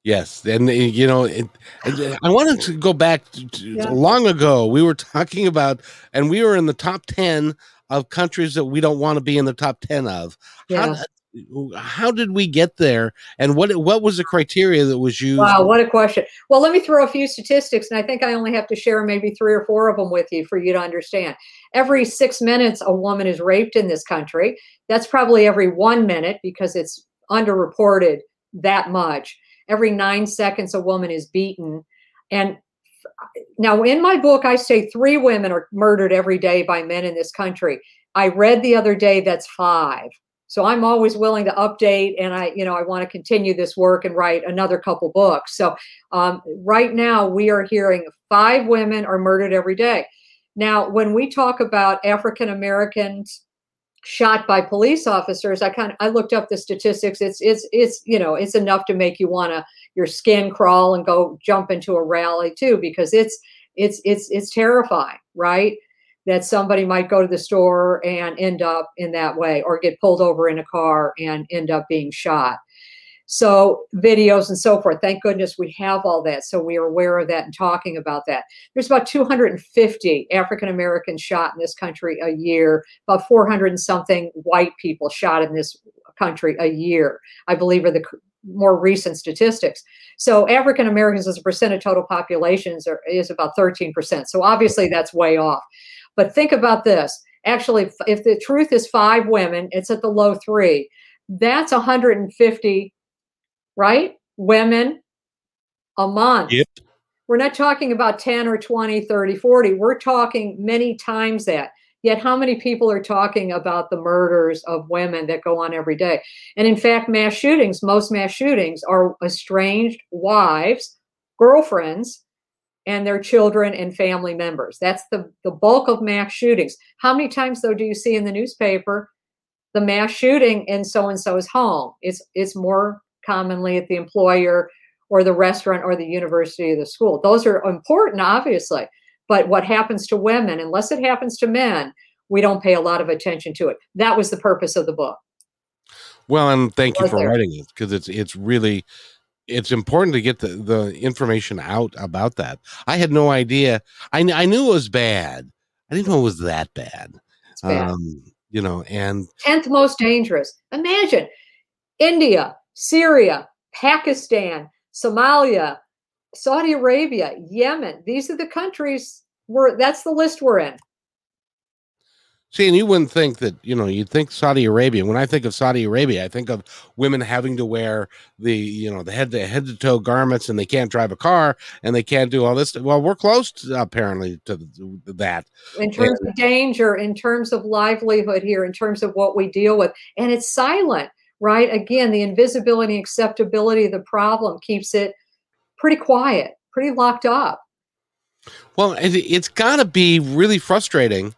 Yes, and you know, it, I wanted to go back to, yeah. long ago. We were talking about, and we were in the top ten of countries that we don't want to be in the top ten of. Yeah. How, how did we get there? And what what was the criteria that was used? Wow what a question. Well let me throw a few statistics and i think i only have to share maybe three or four of them with you for you to understand. Every six minutes a woman is raped in this country. That's probably every one minute because it's underreported that much. Every nine seconds a woman is beaten. And now in my book i say three women are murdered every day by men in this country. I read the other day that's five so i'm always willing to update and i you know i want to continue this work and write another couple books. So um, right now we are hearing five women are murdered every day. Now when we talk about african americans shot by police officers i kind of i looked up the statistics. It's it's it's you know it's enough to make you want to your skin crawl and go jump into a rally too because it's it's it's it's terrifying right that somebody might go to the store and end up in that way or get pulled over in a car and end up being shot so videos and so forth thank goodness we have all that so we are aware of that and talking about that there's about 250 african americans shot in this country a year about 400 and something white people shot in this country a year i believe are the more recent statistics. So African Americans as a percent of total populations are, is about 13%. So obviously that's way off. But think about this. Actually, if the truth is five women, it's at the low three. That's 150, right? Women a month. Yep. We're not talking about 10 or 20, 30, 40. We're talking many times that. Yet, how many people are talking about the murders of women that go on every day? And in fact, mass shootings, most mass shootings are estranged wives, girlfriends, and their children and family members. That's the, the bulk of mass shootings. How many times, though, do you see in the newspaper the mass shooting in so and so's home? It's, it's more commonly at the employer or the restaurant or the university or the school. Those are important, obviously. But what happens to women, unless it happens to men, we don't pay a lot of attention to it. That was the purpose of the book. Well, and thank you for there. writing it because it's it's really it's important to get the, the information out about that. I had no idea. I I knew it was bad. I didn't know it was that bad. bad. Um, you know, and tenth most dangerous. Imagine India, Syria, Pakistan, Somalia, Saudi Arabia, Yemen. These are the countries where that's the list we're in. See, and you wouldn't think that, you know, you'd think Saudi Arabia. When I think of Saudi Arabia, I think of women having to wear the, you know, the head to head to toe garments and they can't drive a car and they can't do all this. Well, we're close to, apparently to that. In terms and, of danger, in terms of livelihood here, in terms of what we deal with. And it's silent, right? Again, the invisibility, acceptability of the problem keeps it pretty quiet, pretty locked up. Well, it's got to be really frustrating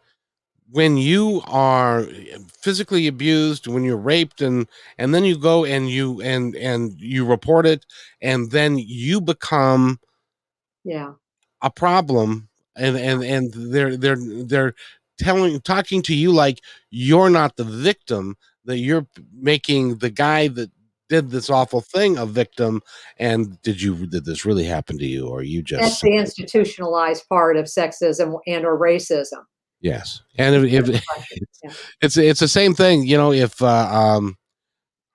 when you are uh, physically abused, when you're raped, and and then you go and you and and you report it, and then you become yeah. a problem, and and and they're they're they're telling talking to you like you're not the victim that you're making the guy that did this awful thing a victim and did you did this really happen to you or you just that's the institutionalized part of sexism and or racism yes and if, if yeah. it's it's the same thing you know if uh, um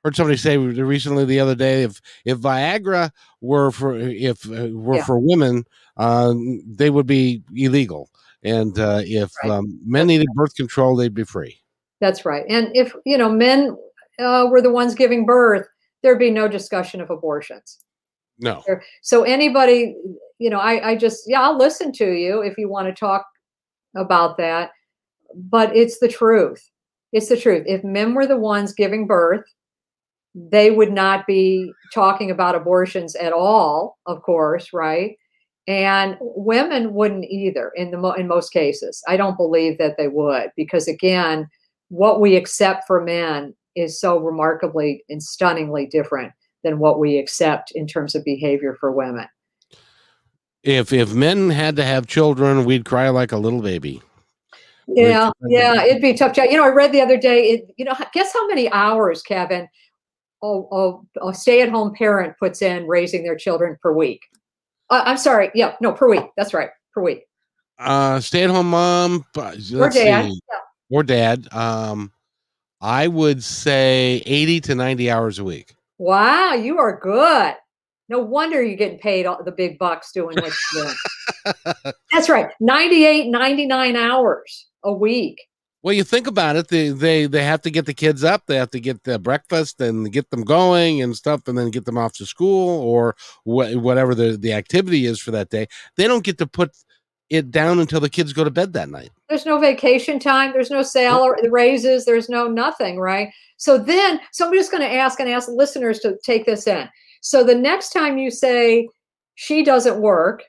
heard somebody say recently the other day if if viagra were for if uh, were yeah. for women uh, they would be illegal and uh, if right. um, men needed birth control they'd be free that's right and if you know men uh, were the ones giving birth there'd be no discussion of abortions. No. So anybody, you know, I, I just, yeah, I'll listen to you if you want to talk about that. But it's the truth. It's the truth. If men were the ones giving birth, they would not be talking about abortions at all, of course, right? And women wouldn't either in the in most cases. I don't believe that they would because again, what we accept for men is so remarkably and stunningly different than what we accept in terms of behavior for women. If if men had to have children, we'd cry like a little baby. Yeah, yeah, it'd be tough. You know, I read the other day. It, you know, guess how many hours, Kevin, a, a stay-at-home parent puts in raising their children per week? Uh, I'm sorry. Yeah, no, per week. That's right, per week. Uh, stay-at-home mom or dad, yeah. or dad. Um, I would say 80 to 90 hours a week. Wow, you are good. No wonder you're getting paid all the big bucks doing what you're doing. That's right. 98, 99 hours a week. Well, you think about it, they they they have to get the kids up, they have to get the breakfast and get them going and stuff, and then get them off to school or wh- whatever the the activity is for that day. They don't get to put it down until the kids go to bed that night. There's no vacation time. There's no salary raises. There's no nothing, right? So then somebody's going to ask and ask listeners to take this in. So the next time you say she doesn't work,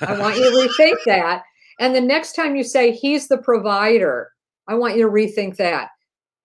I want you to rethink that. And the next time you say he's the provider, I want you to rethink that.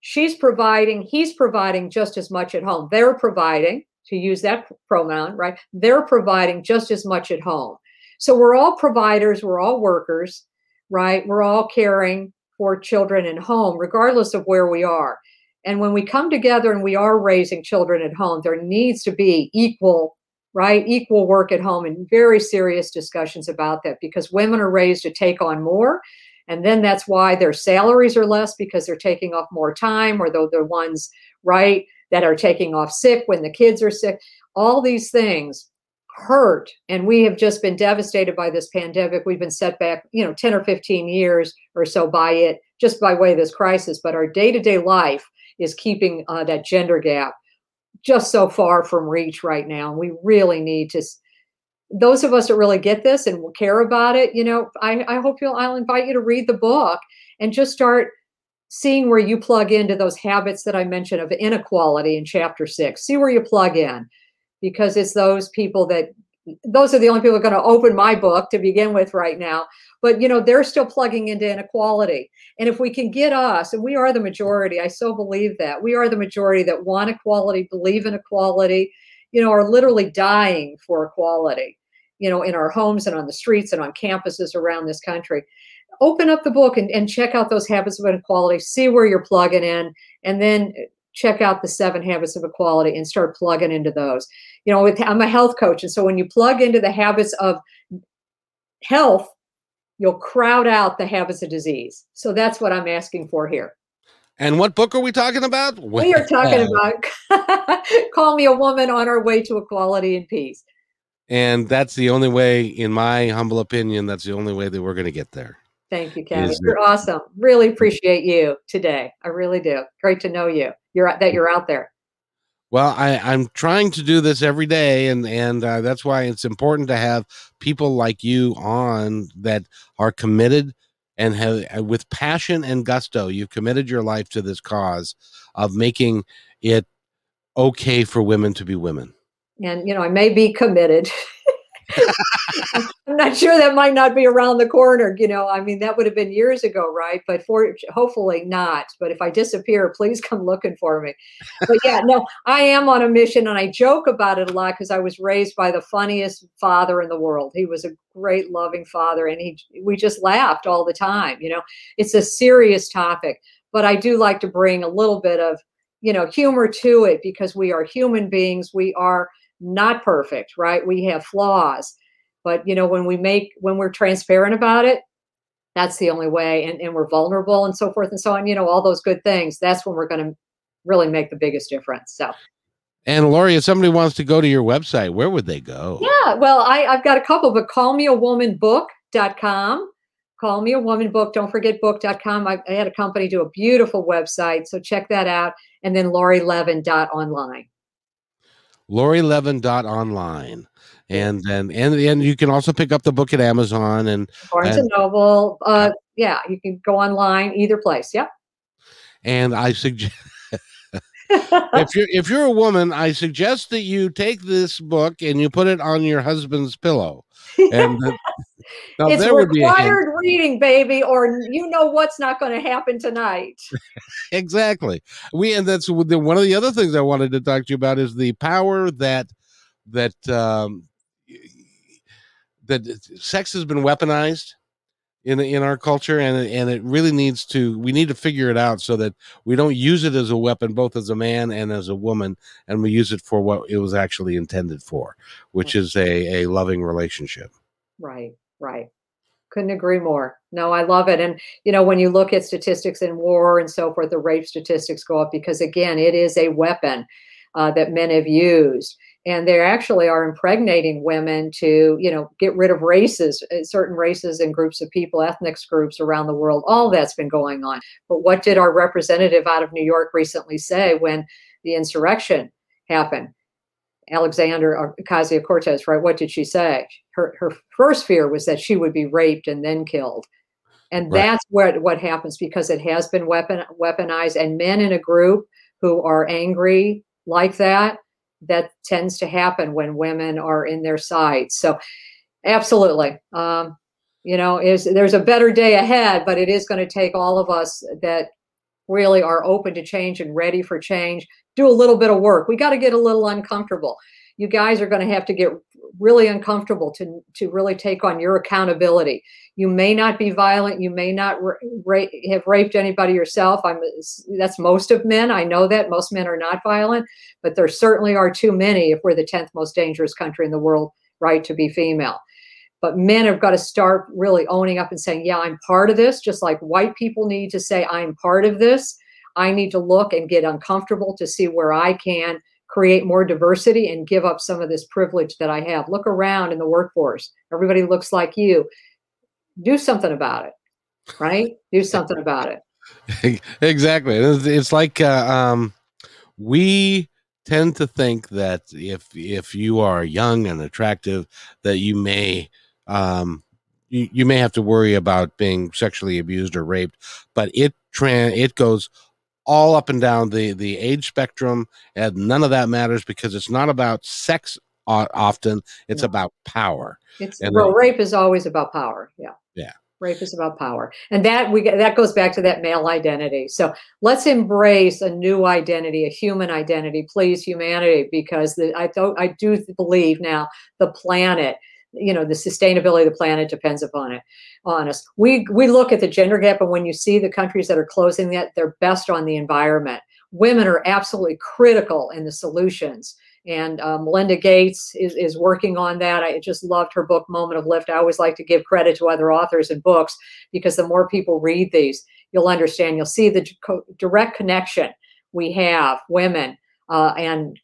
She's providing, he's providing just as much at home. They're providing, to use that pronoun, right? They're providing just as much at home. So we're all providers, we're all workers, right? We're all caring for children in home, regardless of where we are. And when we come together and we are raising children at home, there needs to be equal, right? Equal work at home and very serious discussions about that because women are raised to take on more. And then that's why their salaries are less because they're taking off more time, or though the ones, right, that are taking off sick when the kids are sick. All these things hurt and we have just been devastated by this pandemic we've been set back you know 10 or 15 years or so by it just by way of this crisis but our day-to-day life is keeping uh, that gender gap just so far from reach right now. We really need to those of us that really get this and care about it you know i, I hope you'll i'll invite you to read the book and just start seeing where you plug into those habits that i mentioned of inequality in chapter six. See where you plug in because it's those people that those are the only people going to open my book to begin with right now. But you know they're still plugging into inequality. And if we can get us and we are the majority i so believe that we are the majority that want equality believe in equality you know are literally dying for equality you know in our homes and on the streets and on campuses around this country. Open up the book and, and check out those habits of inequality see where you're plugging in and then check out the seven habits of equality and start plugging into those. You know with, i'm a health coach and so when you plug into the habits of health you'll crowd out the habits of disease. So that's what i'm asking for here. And what book are we talking about? We are talking about call me a woman on our way to equality and peace. And that's the only way in my humble opinion that's the only way that we're going to get there Thank you, Kevin. You're awesome. Really appreciate you today. I really do. Great to know you. You're that you're out there. Well, I, I'm trying to do this every day, and and uh, that's why it's important to have people like you on that are committed and have uh, with passion and gusto. You've committed your life to this cause of making it okay for women to be women. And you know, I may be committed. I'm not sure that might not be around the corner. You know, I mean, that would have been years ago, right? But for hopefully not. But if I disappear, please come looking for me. But yeah, no, I am on a mission, and I joke about it a lot because I was raised by the funniest father in the world. He was a great, loving father, and he we just laughed all the time. You know, it's a serious topic, but I do like to bring a little bit of you know humor to it because we are human beings. We are not perfect, right? We have flaws. But you know, when we make when we're transparent about it, that's the only way and, and we're vulnerable and so forth and so on, you know, all those good things, that's when we're gonna really make the biggest difference. So and Lori, if somebody wants to go to your website, where would they go? Yeah, well, I, I've got a couple, but callmeawomanbook.com. Call me a woman book. Don't forget book.com. I, I had a company do a beautiful website. So check that out. And then lorilevin.online lorilevin.online and then and and you can also pick up the book at amazon and barnes and, noble uh yeah you can go online either place yep. And i suggest if you're if you're a woman i suggest that you take this book and you put it on your husband's pillow. And now, it's required reading, baby, or you know what's not going to happen tonight. exactly. We and that's one of the other things I wanted to talk to you about is the power that that um, that sex has been weaponized in in our culture and and it really needs to we need to figure it out so that we don't use it as a weapon both as a man and as a woman and we use it for what it was actually intended for which is a a loving relationship right right. Couldn't agree more. No i love it. And you know when you look at statistics in war and so forth the rape statistics go up because again it is a weapon uh, that men have used. And they actually are impregnating women to you know get rid of races uh, certain races and groups of people ethnic groups around the world. All that's been going on. But what did our representative out of new york recently say when the insurrection happened alexandria ocasio-cortez right what did she say her, her first fear was that she would be raped and then killed and right. that's what what happens because it has been weapon weaponized and men in a group who are angry like that that tends to happen when women are in their sights. So, absolutely, um, you know, is there's a better day ahead, but it is going to take all of us that really are open to change and ready for change. Do a little bit of work. We got to get a little uncomfortable. You guys are going to have to get really uncomfortable to to really take on your accountability. You may not be violent. You may not ra- have raped anybody yourself. I'm that's most of men. I know that most men are not violent, but there certainly are too many. If we're the tenth most dangerous country in the world, right, to be female. But men have got to start really owning up and saying, "Yeah, I'm part of this." Just like white people need to say, "I'm part of this." I need to look and get uncomfortable to see where I can create more diversity and give up some of this privilege that I have. Look around in the workforce. Everybody looks like you. Do something about it, right? Do something about it. exactly. It's like uh, um, we tend to think that if if you are young and attractive, that you may um, you, you may have to worry about being sexually abused or raped, but it tran it goes all up and down the the age spectrum and none of that matters because it's not about sex often it's no. about power. It's and well then, rape is always about power yeah. Yeah. Rape is about power. And that we that goes back to that male identity. So let's embrace a new identity a human identity. Please humanity because the, i don't i do believe now the planet you know the sustainability of the planet depends upon it on us. We we look at the gender gap and when you see the countries that are closing that they're best on the environment. Women are absolutely critical in the solutions and uh, melinda gates is, is working on that. I just loved her book moment of lift. I always like to give credit to other authors and books because the more people read these you'll understand. You'll see the direct connection we have women uh, and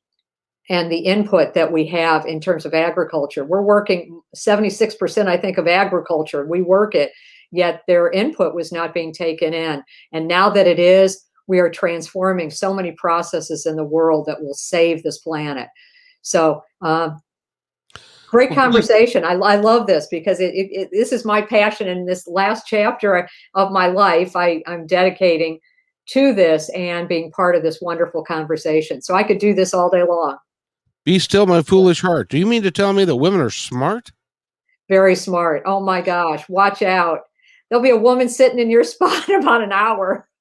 and the input that we have in terms of agriculture. We're working 76%, I think, of agriculture. We work it, yet their input was not being taken in. And now that it is, we are transforming so many processes in the world that will save this planet. So, um, great conversation. I, I love this because it, it, it, this is my passion. In this last chapter of my life, I, I'm dedicating to this and being part of this wonderful conversation. So I could do this all day long. Be still, my foolish heart. Do you mean to tell me that women are smart? Very smart. Oh my gosh. Watch out. There'll be a woman sitting in your spot in about an hour.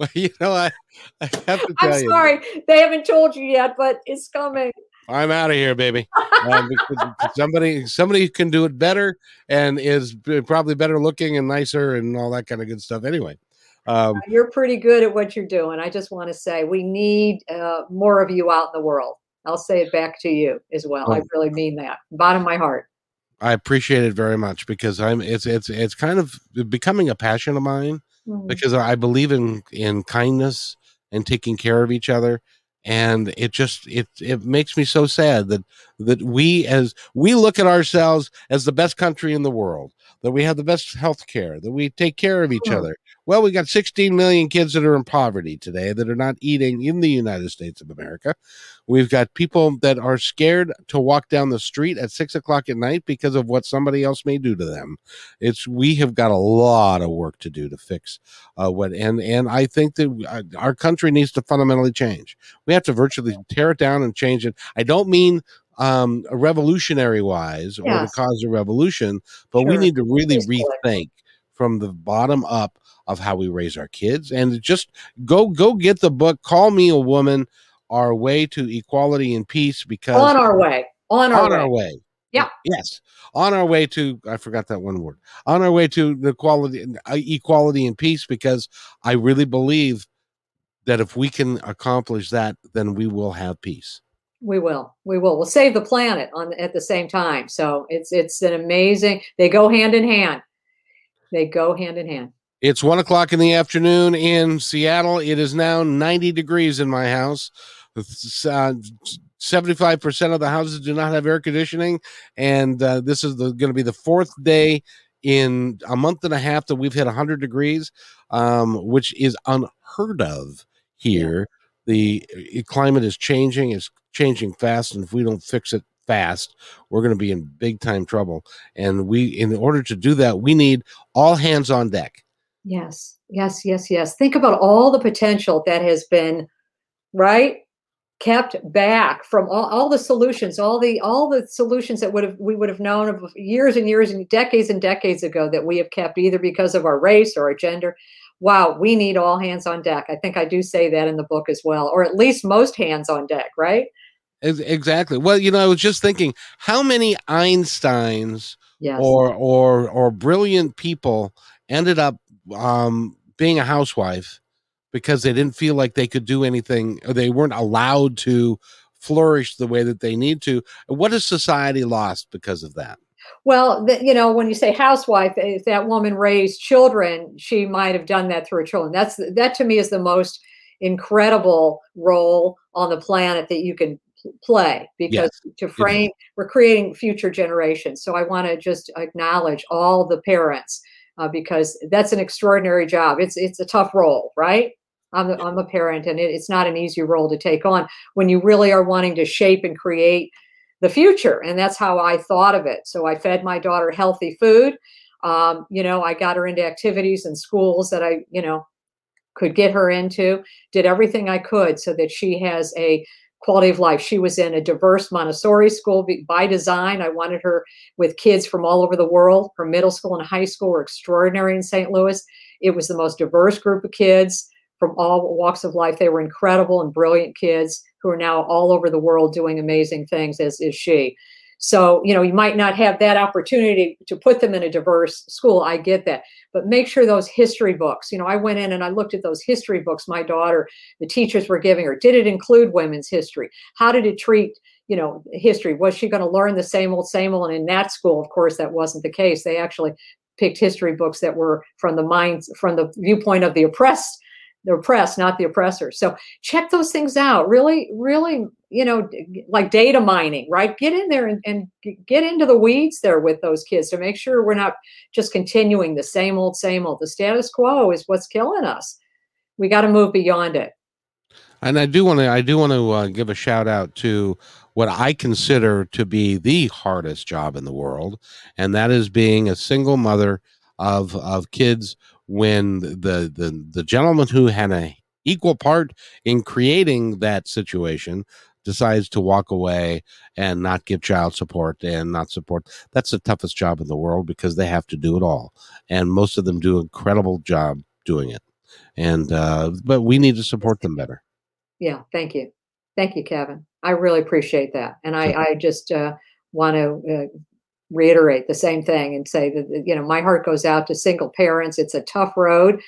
Well, you know, I, I have to I'm sorry. They haven't told you yet, but it's coming. I'm out of here, baby. Um, somebody, somebody can do it better and is probably better looking and nicer and all that kind of good stuff. Anyway, um, you're pretty good at what you're doing. I just want to say we need uh, more of you out in the world. I'll say it back to you as well. I really mean that, bottom of my heart. I appreciate it very much because I'm it's it's it's kind of becoming a passion of mine mm-hmm. because I believe in in kindness and taking care of each other and it just it it makes me so sad that that we as we look at ourselves as the best country in the world that we have the best health care that we take care of each mm-hmm. other well, we got 16 million kids that are in poverty today that are not eating in the United States of America. We've got people that are scared to walk down the street at six o'clock at night because of what somebody else may do to them. It's we have got a lot of work to do to fix uh, what and and I think that uh, our country needs to fundamentally change. We have to virtually tear it down and change it. I don't mean um, revolutionary wise or to cause a revolution, but sure. we need to really rethink from the bottom up of how we raise our kids and just go go get the book call me a woman our way to equality and peace because on our way. On our on way. our way. yeah. Yes. On our way to i forgot that one word. On our way to the quality uh, equality and peace because i really believe that if we can accomplish that then we will have peace. We will. We will. We'll save the planet on at the same time. So it's it's an amazing they go hand in hand. They go hand in hand. It's one o'clock in the afternoon in Seattle. It is now 90 degrees in my house. Uh, 75% of the houses do not have air conditioning. And uh, this is going to be the fourth day in a month and a half that we've hit 100 degrees, um, which is unheard of here. The uh, climate is changing, it's changing fast. And if we don't fix it fast, we're going to be in big time trouble. And we, in order to do that, we need all hands on deck. Yes, yes, yes, yes. Think about all the potential that has been, right? Kept back from all, all the solutions all the all the solutions that would have we would have known of years and years and decades and decades ago that we have kept either because of our race or our gender. Wow we need all hands on deck. I think i do say that in the book as well or at least most hands on deck right? Exactly. Well you know i was just thinking how many einsteins yes. or or or brilliant people ended up um being a housewife because they didn't feel like they could do anything or they weren't allowed to flourish the way that they need to. What has society lost because of that? Well, you know, when you say housewife, if that woman raised children, she might have done that through her children. That's that to me is the most incredible role on the planet that you can play because yes. to frame we're creating future generations. So I want to just acknowledge all the parents uh, because that's an extraordinary job. It's it's a tough role, right? I'm, I'm a parent, and it, it's not an easy role to take on when you really are wanting to shape and create the future. And that's how I thought of it. So I fed my daughter healthy food. Um, you know, I got her into activities and schools that I, you know, could get her into, did everything I could so that she has a quality of life. She was in a diverse Montessori school by design. I wanted her with kids from all over the world. Her middle school and high school were extraordinary in St. Louis. It was the most diverse group of kids from all walks of life. They were incredible and brilliant kids who are now all over the world doing amazing things, as is she. So, you know, you might not have that opportunity to put them in a diverse school. I get that. But make sure those history books, you know, I went in and I looked at those history books my daughter, the teachers were giving her. Did it include women's history? How did it treat, you know, history? Was she going to learn the same old, same old? And in that school, of course, that wasn't the case. They actually picked history books that were from the minds, from the viewpoint of the oppressed the oppressed, not the oppressor. So check those things out. Really, really, you know, like data mining, right? Get in there and, and get into the weeds there with those kids to make sure we're not just continuing the same old, same old. The status quo is what's killing us. We got to move beyond it. And I do want to, I do want to uh, give a shout out to what I consider to be the hardest job in the world, and that is being a single mother of of kids when the the the gentleman who had a equal part in creating that situation decides to walk away and not give child support and not support that's the toughest job in the world because they have to do it all. And most of them do an incredible job doing it. And uh but we need to support them better. Yeah thank you. Thank you kevin. I really appreciate that. And i i just uh want to uh, reiterate the same thing and say that you know my heart goes out to single parents. It's a tough road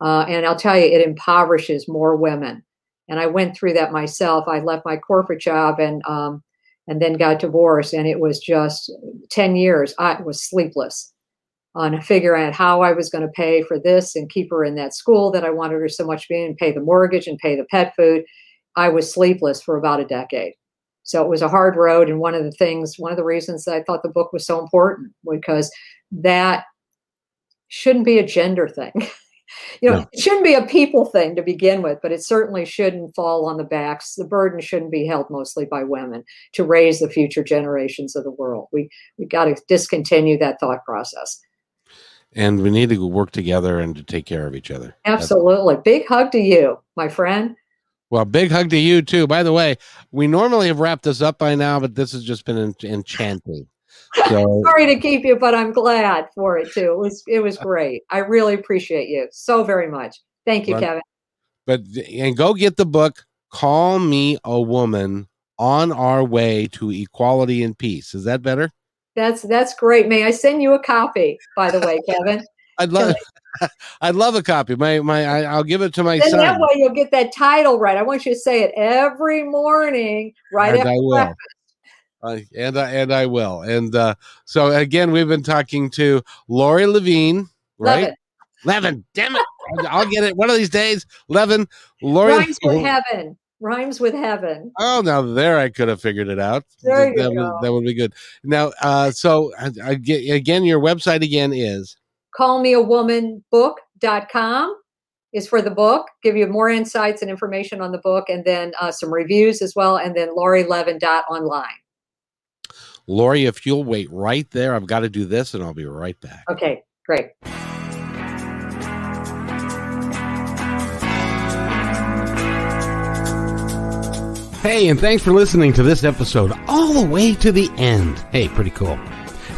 uh, and i'll tell you it impoverishes more women. And i went through that myself. I left my corporate job and um, and then got divorced and it was just 10 years i was sleepless on figuring out how i was going to pay for this and keep her in that school that i wanted her so much to be in and pay the mortgage and pay the pet food. I was sleepless for about a decade so it was a hard road. And one of the things, one of the reasons that I thought the book was so important because that shouldn't be a gender thing. you know, no. it shouldn't be a people thing to begin with, but it certainly shouldn't fall on the backs. The burden shouldn't be held mostly by women to raise the future generations of the world. We we got to discontinue that thought process. And we need to work together and to take care of each other. Absolutely. That's- Big hug to you, my friend. Well, big hug to you too. By the way, we normally have wrapped this up by now, but this has just been en- enchanting. So, Sorry to keep you, but I'm glad for it too. It was it was great. I really appreciate you so very much. Thank you, but, Kevin. But and go get the book. Call me a woman on our way to equality and peace. Is that better? That's that's great. May I send you a copy, by the way, Kevin? I'd love. I'd love a copy. My my, I, will give it to my then son. That way, you'll get that title right. I want you to say it every morning, right and after I will. breakfast. Uh, and I and I will. And uh, so again, we've been talking to Lori Levine, right? Levin, damn it! I'll get it one of these days. Levin, Lori. Rhymes with heaven. Rhymes with heaven. Oh, now there I could have figured it out. There you that, go. Would, that would be good. Now, uh, so I, I get, again, your website again is callmeawomanbook.com is for the book give you more insights and information on the book and then uh, some reviews as well and then laurie.levin.online Lori, if you'll wait right there, I've got to do this and I'll be right back. okay great Hey, and thanks for listening to this episode all the way to the end. Hey, pretty cool.